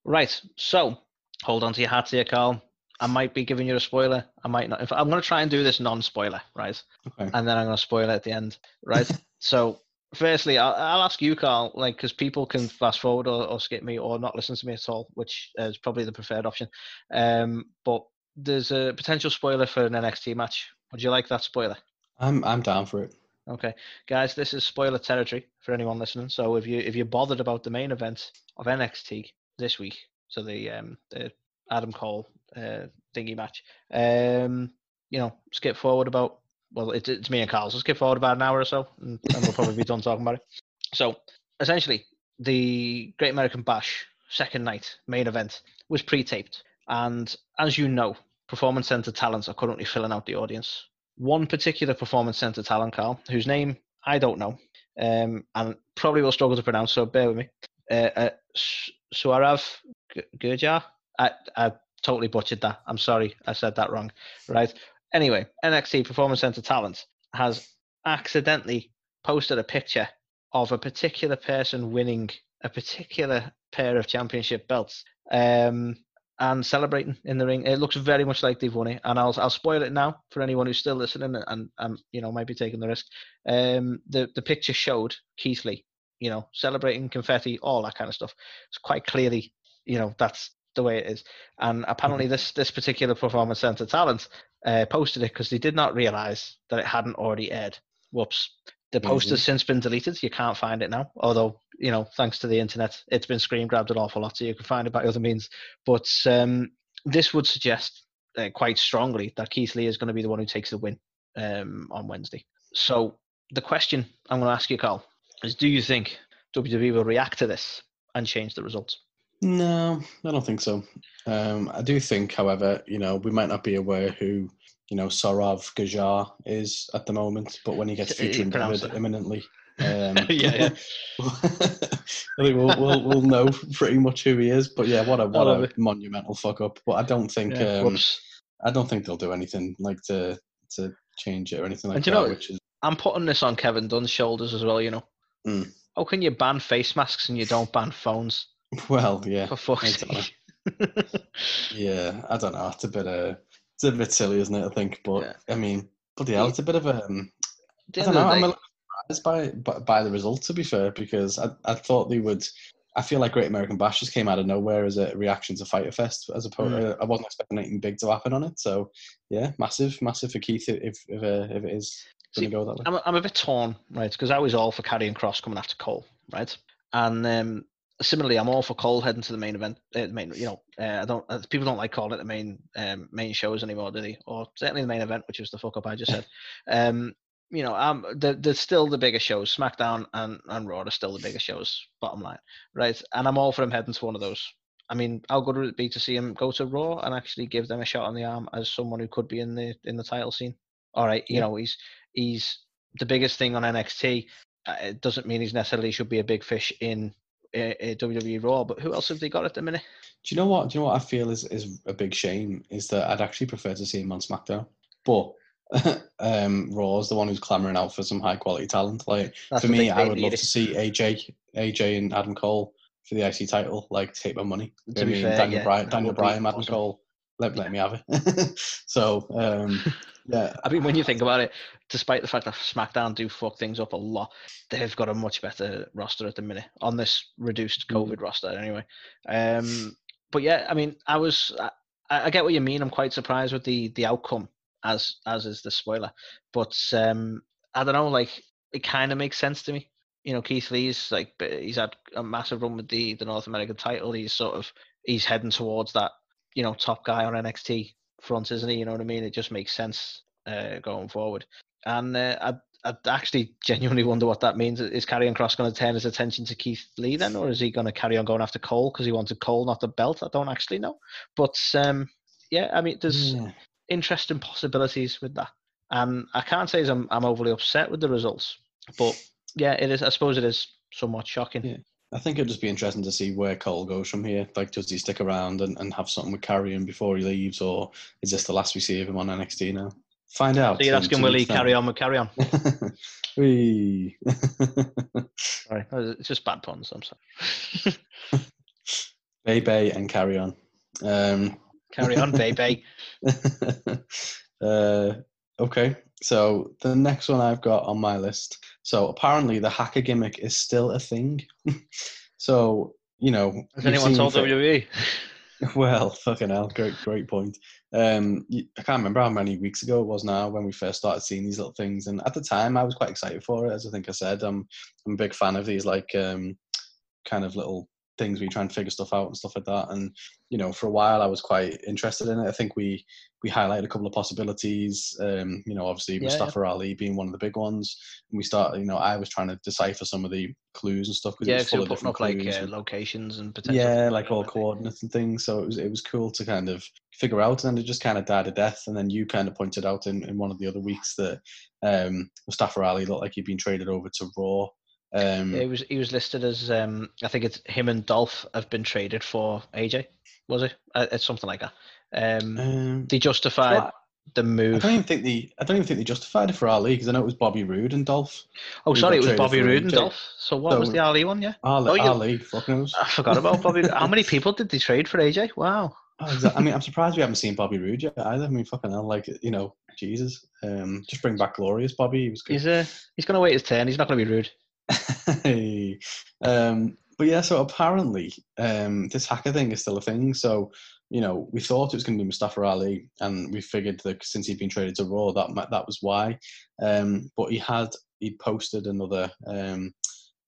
B: right. So hold on to your hats here, Carl. I might be giving you a spoiler. I might not. Fact, I'm going to try and do this non-spoiler, right?
C: Okay.
B: And then I'm going to spoil it at the end, right? so, firstly, I'll, I'll ask you, Carl, like, because people can fast forward or, or skip me or not listen to me at all, which is probably the preferred option. Um, but there's a potential spoiler for an NXT match. Would you like that spoiler?
C: I'm I'm down for it.
B: Okay, guys, this is spoiler territory for anyone listening. So if you if you're bothered about the main event of NXT this week, so the um the Adam Cole uh thingy match, um you know skip forward about well it's it's me and Carl, so skip forward about an hour or so, and, and we'll probably be done talking about it. So essentially, the Great American Bash second night main event was pre-taped, and as you know, performance center talents are currently filling out the audience one particular performance center talent, Carl, whose name I don't know, um, and probably will struggle to pronounce, so bear with me. Uh, uh, Saurav Gurjar. I, I totally butchered that. I'm sorry, I said that wrong. Right. Anyway, NXT Performance Center Talent has accidentally posted a picture of a particular person winning a particular pair of championship belts. Um, and celebrating in the ring. It looks very much like they've won it, and I'll I'll spoil it now for anyone who's still listening and and, you know might be taking the risk. Um, the the picture showed Keith Lee, you know, celebrating confetti, all that kind of stuff. It's quite clearly, you know, that's the way it is. And apparently, this this particular performance center talent uh, posted it because they did not realize that it hadn't already aired. Whoops. The post has since been deleted. You can't find it now. Although, you know, thanks to the internet, it's been screen grabbed an awful lot, so you can find it by other means. But um, this would suggest uh, quite strongly that Keith Lee is going to be the one who takes the win um, on Wednesday. So the question I'm going to ask you, Carl, is: Do you think WWE will react to this and change the results?
C: No, I don't think so. Um, I do think, however, you know, we might not be aware who, you know, Saurav Gurjar is at the moment, but when he gets
B: pronounce it.
C: imminently, um,
B: Yeah,
C: I think we'll, we'll we'll know pretty much who he is. But yeah, what a what a
B: it.
C: monumental fuck up. But I don't think
B: Yeah,
C: um. I don't think they'll do anything like to to change it or anything like
B: And
C: that.
B: you know-
C: which is
B: I'm putting this on Kevin Dunn's shoulders as well. You know,
C: Mm.
B: how can you ban face masks and you don't ban phones?
C: Well, yeah,
B: For fuck's sake.
C: yeah. I don't know. It's a bit uh, it's a bit silly, isn't it? I think, but
B: Yeah.
C: I mean, bloody hell, it's a bit of a. Um, I don't know. I'm a little surprised by, by by the result, to be fair, because I, I thought they would. I feel like Great American Bash just came out of nowhere as a reaction to Fyter Fest, as opposed.
B: Mm.
C: Uh, I wasn't expecting anything big to happen on it, so yeah, massive, massive for Keith if if uh, if it is
B: See,
C: going to go that way.
B: I'm, a- I'm a bit torn, right? Because I was all for Karrion Cross coming after Cole, right? And um, similarly, I'm all for Cole heading to the main event. Uh, main, you know, uh, I don't. Uh, people don't like calling it the main um, main shows anymore, do they? Or certainly the main event, which was the fuck up I just said. um, you know, um, the, the still the bigger shows. SmackDown and and Raw are still the biggest shows. Bottom line, right? And I'm all for him heading to one of those. I mean, how good would it be to see him go to Raw and actually give them a shot on the arm as someone who could be in the in the title scene? All right, you
C: Yeah.
B: know, he's he's the biggest thing on NXT. Uh, it doesn't mean he's necessarily should be a big fish in uh, uh, WWE Raw, but who else have they got at the minute?
C: Do you know what? Do you know what I feel is is a big shame is that I'd actually prefer to see him on SmackDown, but um, Raw is the one who's clamoring out for some high quality talent. Like
B: That's
C: for me, I would love to see AJ, AJ and Adam Cole for the IC title. Like take my money.
B: To be fair,
C: Daniel
B: yeah,
C: Bryan, Daniel Bryan, Adam
B: awesome.
C: Cole. Let, let me have it. so um, yeah,
B: I mean, when you think about it, despite the fact that SmackDown do fuck things up a lot, they've got a much better roster at the minute on this reduced
C: Mm.
B: COVID roster. Anyway, um, but yeah, I mean, I was, I, I get what you mean. I'm quite surprised with the the outcome, as as is the spoiler. But um, I don't know, like it kind of makes sense to me. You know, Keith Lee's like he's had a massive run with the the North American title. He's sort of he's heading towards that you know top guy on NXT front, isn't he? You know what I mean? It just makes sense uh, going forward. And uh, I I actually genuinely wonder what that means. Is Karrion Cross going to turn his attention to Keith Lee then, or is he going to carry on going after Cole because he wanted Cole, not the belt? I don't actually know. But um, yeah, I mean, there's
C: Yeah.
B: interesting possibilities with that. And I can't say I'm, I'm overly upset with the results, but yeah, it is. I suppose it is somewhat shocking.
C: Yeah. I think it'd just be interesting to see where Cole goes from here. Like, does he stick around and, and have something with Karrion before he leaves, or is this the last we see of him on NXT now? Find out.
B: So you're
C: in
B: asking, will he carry on with carry on? Sorry, it's just bad puns. I'm sorry.
C: Bay Bay and carry on. Um,
B: carry on, baby.
C: uh, okay, so the next one I've got on my list. So apparently the hacker gimmick is still a thing. so you know,
B: Has anyone told
C: fa-
B: WWE?
C: Well, fucking hell, great, great point. Um, I can't remember how many weeks ago it was now when we first started seeing these little things, and at the time I was quite excited for it. As I think I said, I'm I'm a big fan of these like um, kind of little things where you try and figure stuff out and stuff like that. And you know, for a while I was quite interested in it. I think we we highlighted a couple of possibilities. Um, you know, obviously
B: Yeah,
C: Mustafa Ali being one of the big ones. And we started, you know, I was trying to decipher some of the clues and stuff because it
B: Yeah,
C: was full of different
B: up like
C: clues
B: uh, locations and potential.
C: yeah, like all
B: coordinates.
C: coordinates and things. So it was it was cool to kind of figure out, and then it just kind of died a death. And then you kind of pointed out in, in one of the other weeks that um, Mustafa Ali looked like he'd been traded over to Raw. Um,
B: was he was listed as um I think it's him and Dolph have been traded for AJ. Was it? Uh, it's something like that. Um,
C: um,
B: they justified
C: well,
B: the
C: I
B: move.
C: don't even think the I don't even think they justified it for Ali because I know it was Bobby Roode and Dolph.
B: Oh, sorry, it was Bobby Roode and Dolph. So what was the Ali one? Yeah,
C: Ali,
B: Oh, you-
C: Ali fuck knows.
B: I forgot about Bobby. How many people did they trade for AJ? Wow.
C: Oh, I mean, I'm surprised we haven't seen Bobby Roode yet either. I mean, fucking hell, like you know, Jesus, um, just bring back glorious Bobby. He was good.
B: He's uh, he's gonna wait his turn. He's not gonna be rude.
C: Um, but yeah, so apparently um, this hacker thing is still a thing. So you know, we thought it was going to be Mustafa Ali, and we figured that since he'd been traded to Raw, that that was why. Um, but he had he posted another um,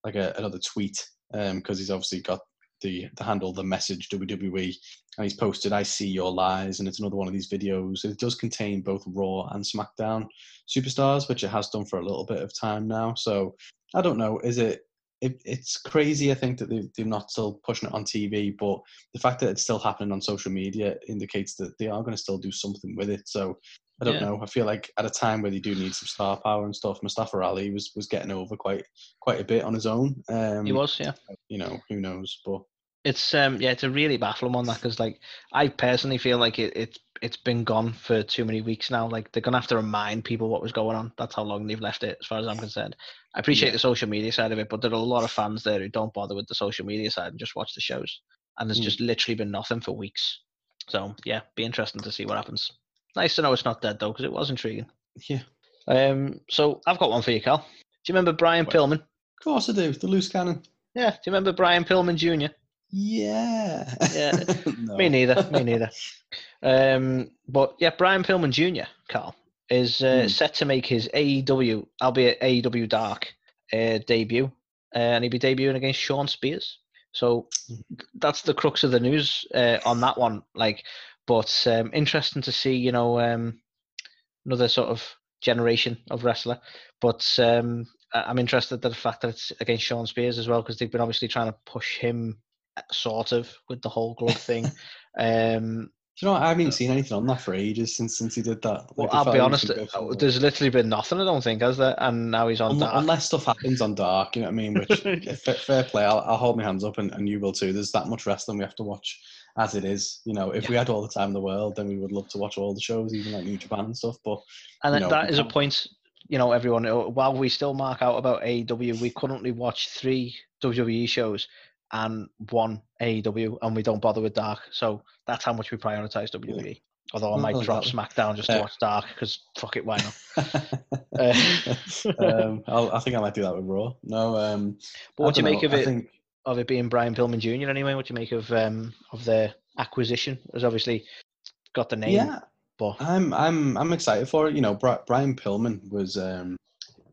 C: like a, another tweet because he's obviously got the the handle the message WWE, and he's posted "I see your lies," and it's another one of these videos. It does contain both Raw and SmackDown superstars, which it has done for a little bit of time now. So I don't know. Is it? It, it's crazy. I think that they, they're not still pushing it on TV, but the fact that it's still happening on social media indicates that they are going to still do something with it. So I don't
B: Yeah.
C: know. I feel like at a time where they do need some star power and stuff, Mustafa Ali was was getting over quite quite a bit on his own. Um,
B: He was, yeah.
C: You know, who knows? But
B: It's um yeah, it's a really baffling one that because like I personally feel like it, it's it's been gone for too many weeks now. Like they're gonna have to remind people what was going on. That's how long they've left it, as far as I'm concerned. I appreciate
C: Yeah.
B: the social media side of it, but there are a lot of fans there who don't bother with the social media side and just watch the shows. And there's
C: Mm.
B: just literally been nothing for weeks. So yeah, be interesting to see what happens. Nice to know it's not dead though, because it was intriguing.
C: yeah,
B: Um, so I've got one for you, Cal. Do you remember Brian? Pillman?
C: of course I do. The loose cannon.
B: Yeah, do you remember Brian Pillman Jr.?
C: Yeah.
B: Yeah.
C: No.
B: Me neither. Me neither. Um, but yeah, Brian Pillman Jr. Carl is uh,
C: Hmm.
B: set to make his AEW, albeit AEW Dark, uh, debut, uh, and he'll be debuting against Shawn Spears. So that's the crux of the news uh, on that one. Like, but um, interesting to see, you know, um, another sort of generation of wrestler. But um, I'm interested in the fact that it's against Shawn Spears as well because they've been obviously trying to push him, sort of, with the whole glove thing. Um,
C: Do you know what? I haven't seen anything on that for ages since since he did that.
B: well,
C: Like,
B: I'll be honest. uh, There's literally been nothing. I don't think, has there? And now he's on dark.
C: unless stuff happens on dark, you know what I mean? Which
B: Yeah.
C: fair, fair play, I'll, I'll hold my hands up, and, and you will too. There's that much wrestling we have to watch as it is. You know, if we had all the time in the world, then we would love to watch all the shows, even like New Japan and stuff. But
B: And
C: you know,
B: that is a point, you know, everyone, uh, while we still mark out about AEW, we currently watch three WWE shows and one AEW, and we don't bother with Dark. So that's how much we prioritize WWE. Although I might drop. SmackDown just to
C: Yeah.
B: watch Dark because fuck it, why not? Uh,
C: um, I'll, I think I might do that with Raw. No, um,
B: But what do you
C: don't
B: make
C: know,
B: of
C: I
B: it?
C: think
B: Of it being Brian Pillman Jr. Anyway, what do you make of um of the acquisition? It's obviously got the name,
C: yeah,
B: but
C: I'm I'm I'm excited for it. You know, Brian Pillman was um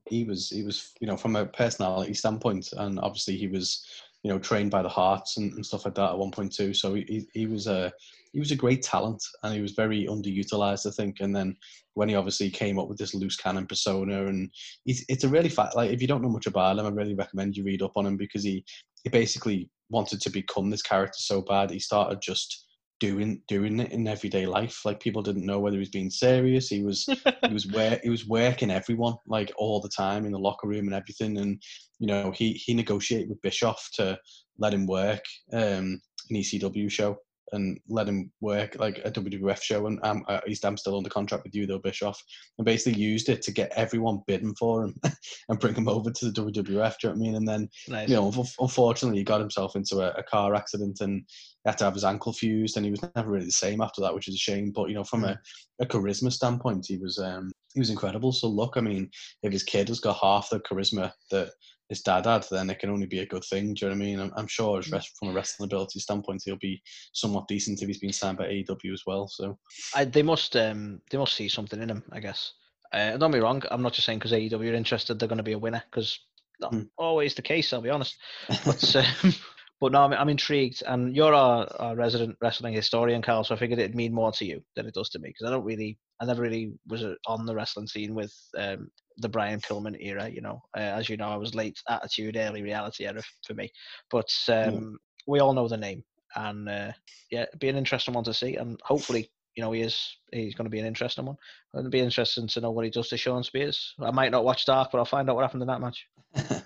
C: he was he was you know from a personality standpoint, and obviously he was you know trained by the Hearts and, and stuff like that at one point too. So he he- was a he was a great talent, and he was very underutilized, I think. And then when he obviously came up with this loose cannon persona, and he's it's a really fat like if you don't know much about him, I really recommend you read up on him because he he basically wanted to become this character so bad he started just doing doing it in everyday life. Like people didn't know whether he was being serious. He was he was where he was working everyone like all the time in the locker room and everything. And you know he he negotiated with Bischoff to let him work um, an ECW show and let him work like a WWF show. And um, uh, he's I'm still under contract with you though, Bischoff, and basically used it to get everyone bidding for him and bring him over to the WWF. Do you know what I mean? And then
B: Nice.
C: you know, unfortunately, he got himself into a, a car accident and he had to have his ankle fused, and he was never really the same after that, which is a shame. But you know, from a, a charisma standpoint, he was um, he was incredible. So look, I mean, if his kid has got half the charisma that his dad had, then it can only be a good thing. Do you know what I mean? I'm, I'm sure, as rest, from a wrestling ability standpoint, he'll be somewhat decent if he's been signed by AEW as well. So
B: I, they must um they must see something in him, I guess. Uh, don't be wrong. I'm not just saying because AEW are interested, they're going to be a winner. Because not
C: Hmm.
B: always the case. I'll be honest. But um, but no, I'm, I'm intrigued. And you're our, our resident wrestling historian, Carl. So I figured it'd mean more to you than it does to me because I don't really, I never really was uh, on the wrestling scene with um, the Brian Pillman era. You know, uh, as you know, I was late Attitude, early reality era for me. But um, we all know the name, and uh, yeah, it'd be an interesting one to see. And hopefully, you know, he is he's going to be an interesting one. It'd be interesting to know what he does to Shawn Spears. I might not watch Dark, but I'll find out what happened in that match.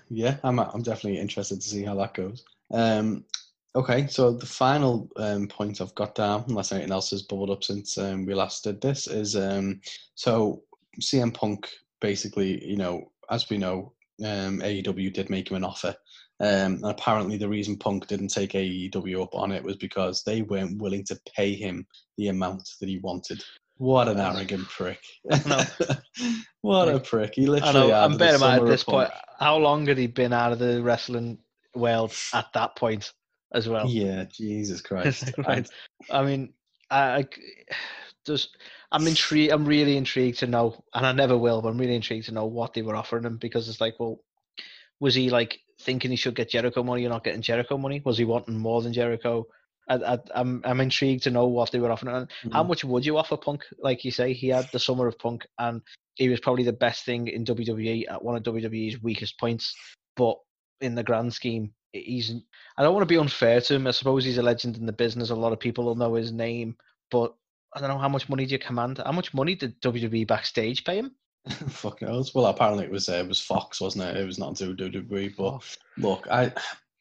C: yeah, I'm I'm definitely interested to see how that goes. Um, okay, so the final um, point I've got down, unless anything else has bubbled up since um, we last did this, is um, so CM Punk basically, you know, as we know, um, AEW did make him an offer. Um, and apparently, the reason Punk didn't take AEW up on it was because they weren't willing to pay him the amount that he wanted. What an arrogant prick! what a prick! He
B: I
C: literally.
B: know. I'm betting at this point. How long had he been out of the wrestling world at that point as well?
C: Yeah, Jesus Christ.
B: right. I mean, I, I just I'm intrigued. I'm really intrigued to know, and I never will, but I'm really intrigued to know what they were offering him because it's like, well, was he like thinking he should get Jericho money? You're not getting Jericho money. Was he wanting more than Jericho? I, I, I'm I'm intrigued to know what they were offering. And how
C: Mhm.
B: much would you offer Punk? Like you say, he had the summer of Punk, and he was probably the best thing in WWE at one of WWE's weakest points. But in the grand scheme, he's. I don't want to be unfair to him. I suppose he's a legend in the business. A lot of people will know his name, but I don't know how much money do you command. How much money did WWE backstage pay him?
C: Fuck knows. Well, apparently it was uh, it was Fox, wasn't it? It was not WWE. But
B: Oh.
C: look, I,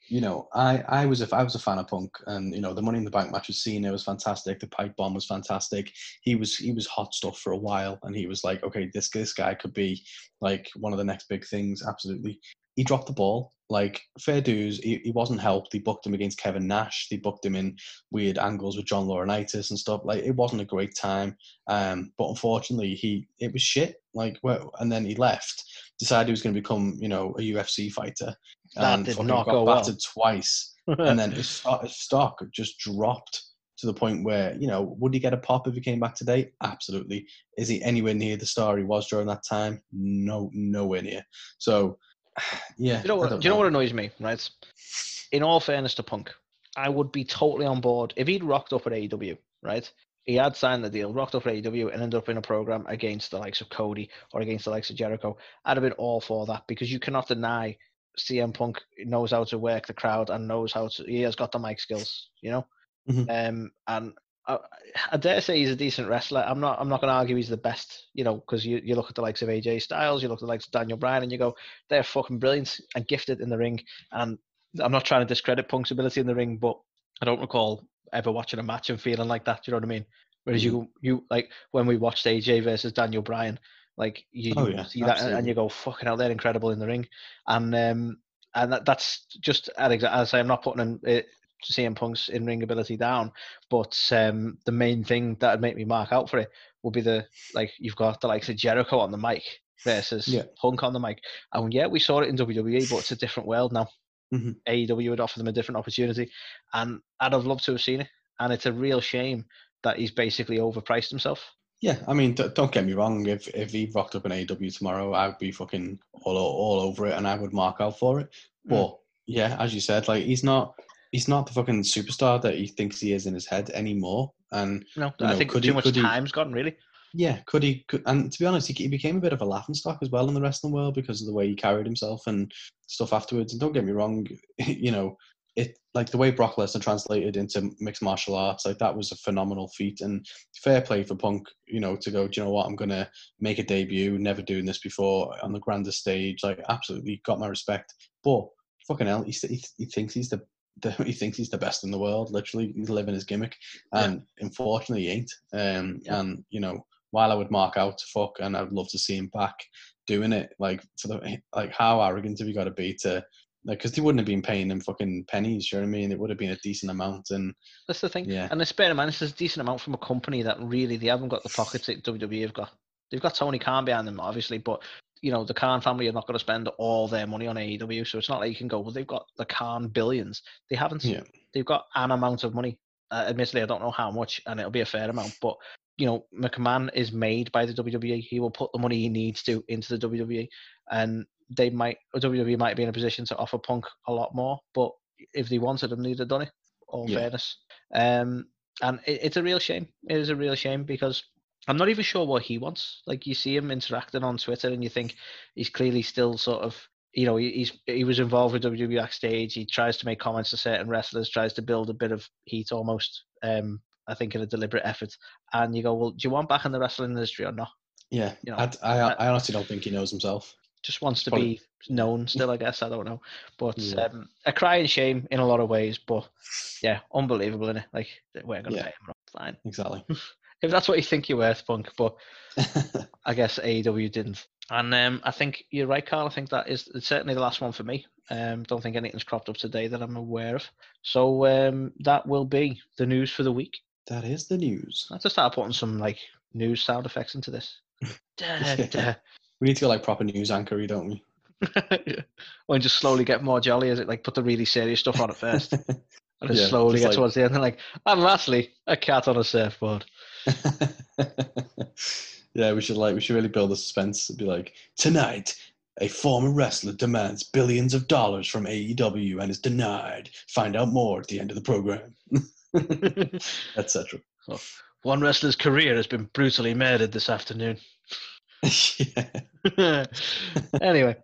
C: you know, I I was a I was a fan of Punk, and you know the Money in the Bank match with Cena was fantastic. The pipe bomb was fantastic. He was he was hot stuff for a while, and he was like, okay, this this guy could be like one of the next big things. Absolutely. He dropped the ball. Like fair dues, he, he wasn't helped. He booked him against Kevin Nash. They booked him in weird angles with John Laurinaitis and stuff. Like it wasn't a great time. Um, but unfortunately, he it was shit. Like, well, and then he left. Decided he was going to become, you know, a UFC fighter.
B: That
C: and
B: did not
C: got
B: go well.
C: twice. and then his stock, his stock just dropped to the point where, you know, would he get a pop if he came back today? Absolutely. Is he anywhere near the star he was during that time? No, nowhere near. So, yeah.
B: you know what?
C: don't
B: you know what annoys me? Right. In all fairness to Punk, I would be totally on board if he'd rocked up at AEW. Right. He had signed the deal, rocked up at AEW, and ended up in a program against the likes of Cody or against the likes of Jericho. I'd have been all for that because you cannot deny CM Punk knows how to work the crowd and knows how to. He has got the mic skills. You know.
C: Mhm.
B: Um, and I, I dare say he's a decent wrestler. I'm not. I'm not going to argue he's the best. You know, because you, you look at the likes of AJ Styles, you look at the likes of Daniel Bryan, and you go, they're fucking brilliant and gifted in the ring. And I'm not trying to discredit Punk's ability in the ring, but I don't recall ever watching a match and feeling like that. Do you know what I mean? Whereas you you like when we watched AJ versus Daniel Bryan, like you,
C: Oh, yeah,
B: see that and- you go, fucking hell, they're incredible in the ring. And um and that, that's just an I say, I'm not putting in, uh, CM Punk's in ring ability down, but um the main thing that would make me mark out for it would be the like you've got the likes of Jericho on the mic versus
C: Yeah.
B: Punk on the mic. And yeah, we saw it in WWE, but it's a different world now.
C: Mhm.
B: AEW would offer them a different opportunity, and I'd have loved to have seen it. And it's a real shame that he's basically overpriced himself.
C: Yeah, I mean, d- don't get me wrong. If if he rocked up in AEW tomorrow, I'd be fucking all all over it, and I would mark out for it.
B: Mm.
C: But yeah, as you said, like he's not he's not the fucking superstar that he thinks he is in his head anymore. And
B: No,
C: You
B: I
C: know,
B: think too
C: he-
B: much
C: could he-
B: time's gone really.
C: yeah, could he? Could, and to be honest, he, he became a bit of a laughing stock as well in the wrestling world because of the way he carried himself and stuff afterwards. And don't get me wrong, you know, it like the way Brock Lesnar translated into mixed martial arts, like that was a phenomenal feat. And fair play for Punk, you know, to go, do you know what, I'm gonna make a debut, never doing this before on the grandest stage. Like absolutely got my respect. But fucking hell, he, he, he thinks he's the, the he thinks he's the best in the world. Literally, he's living his gimmick, and unfortunately, he ain't. Um, and you know, while I would mark out to fuck, and I'd love to see him back doing it, like for the like how arrogant have you got to be to like because they wouldn't have been paying him fucking pennies. You know what I mean? It would have been a decent amount, and
B: That's the thing.
C: Yeah.
B: And the bear in mind, this is a decent amount from a company that really they haven't got the pockets that WWE have got. They've got Tony Khan behind them, obviously, but you know the Khan family are not going to spend all their money on AEW, so it's not like you can go. Well, they've got the Khan billions. They haven't.
C: Yeah.
B: They've got an amount of money. Uh, admittedly, I don't know how much, and it'll be a fair amount. But you know, McMahon is made by the WWE. He will put the money he needs to into the WWE, and they might WWE might be in a position to offer Punk a lot more. But if they wanted him, they'd have done it. All
C: Yeah.
B: fairness, um, and it, it's a real shame. It is a real shame because I'm not even sure what he wants. Like you see him interacting on Twitter, and you think he's clearly still sort of. You know, he- he's he was involved with WWE backstage. He tries to make comments to certain wrestlers, tries to build a bit of heat almost. Um, I think in a deliberate effort. And you go, well, do you want back in the wrestling industry or not?
C: yeah,
B: You know,
C: I, I, I honestly don't think he knows himself.
B: just wants to
C: Probably-
B: be known still, I guess. I don't know. But
C: Yeah.
B: um, a crying shame in a lot of ways. But yeah, unbelievable, isn't it? Like, we're going to
C: Yeah.
B: pay him. Fine.
C: Exactly.
B: If that's what you think you're worth, Punk. But I guess AEW didn't. And um, I think you're right, Carl. I think that is certainly the last one for me. Um, don't think anything's cropped up today that I'm aware of. So um, that will be the news for the week.
C: that is the news.
B: I have to start putting some like news sound effects into this. Da, da.
C: We need to go like proper news anchory, don't we?
B: or just slowly get more jolly as it like put the really serious stuff on at first and then
C: Yeah,
B: slowly get
C: like-
B: towards the end and like and lastly a cat on a surfboard
C: yeah, we should like we should really build the suspense. It'd be like tonight, a former wrestler demands billions of dollars from AEW and is denied. Find out more at the end of the program, etc.
B: one wrestler's career has been brutally murdered this afternoon
C: yeah.
B: anyway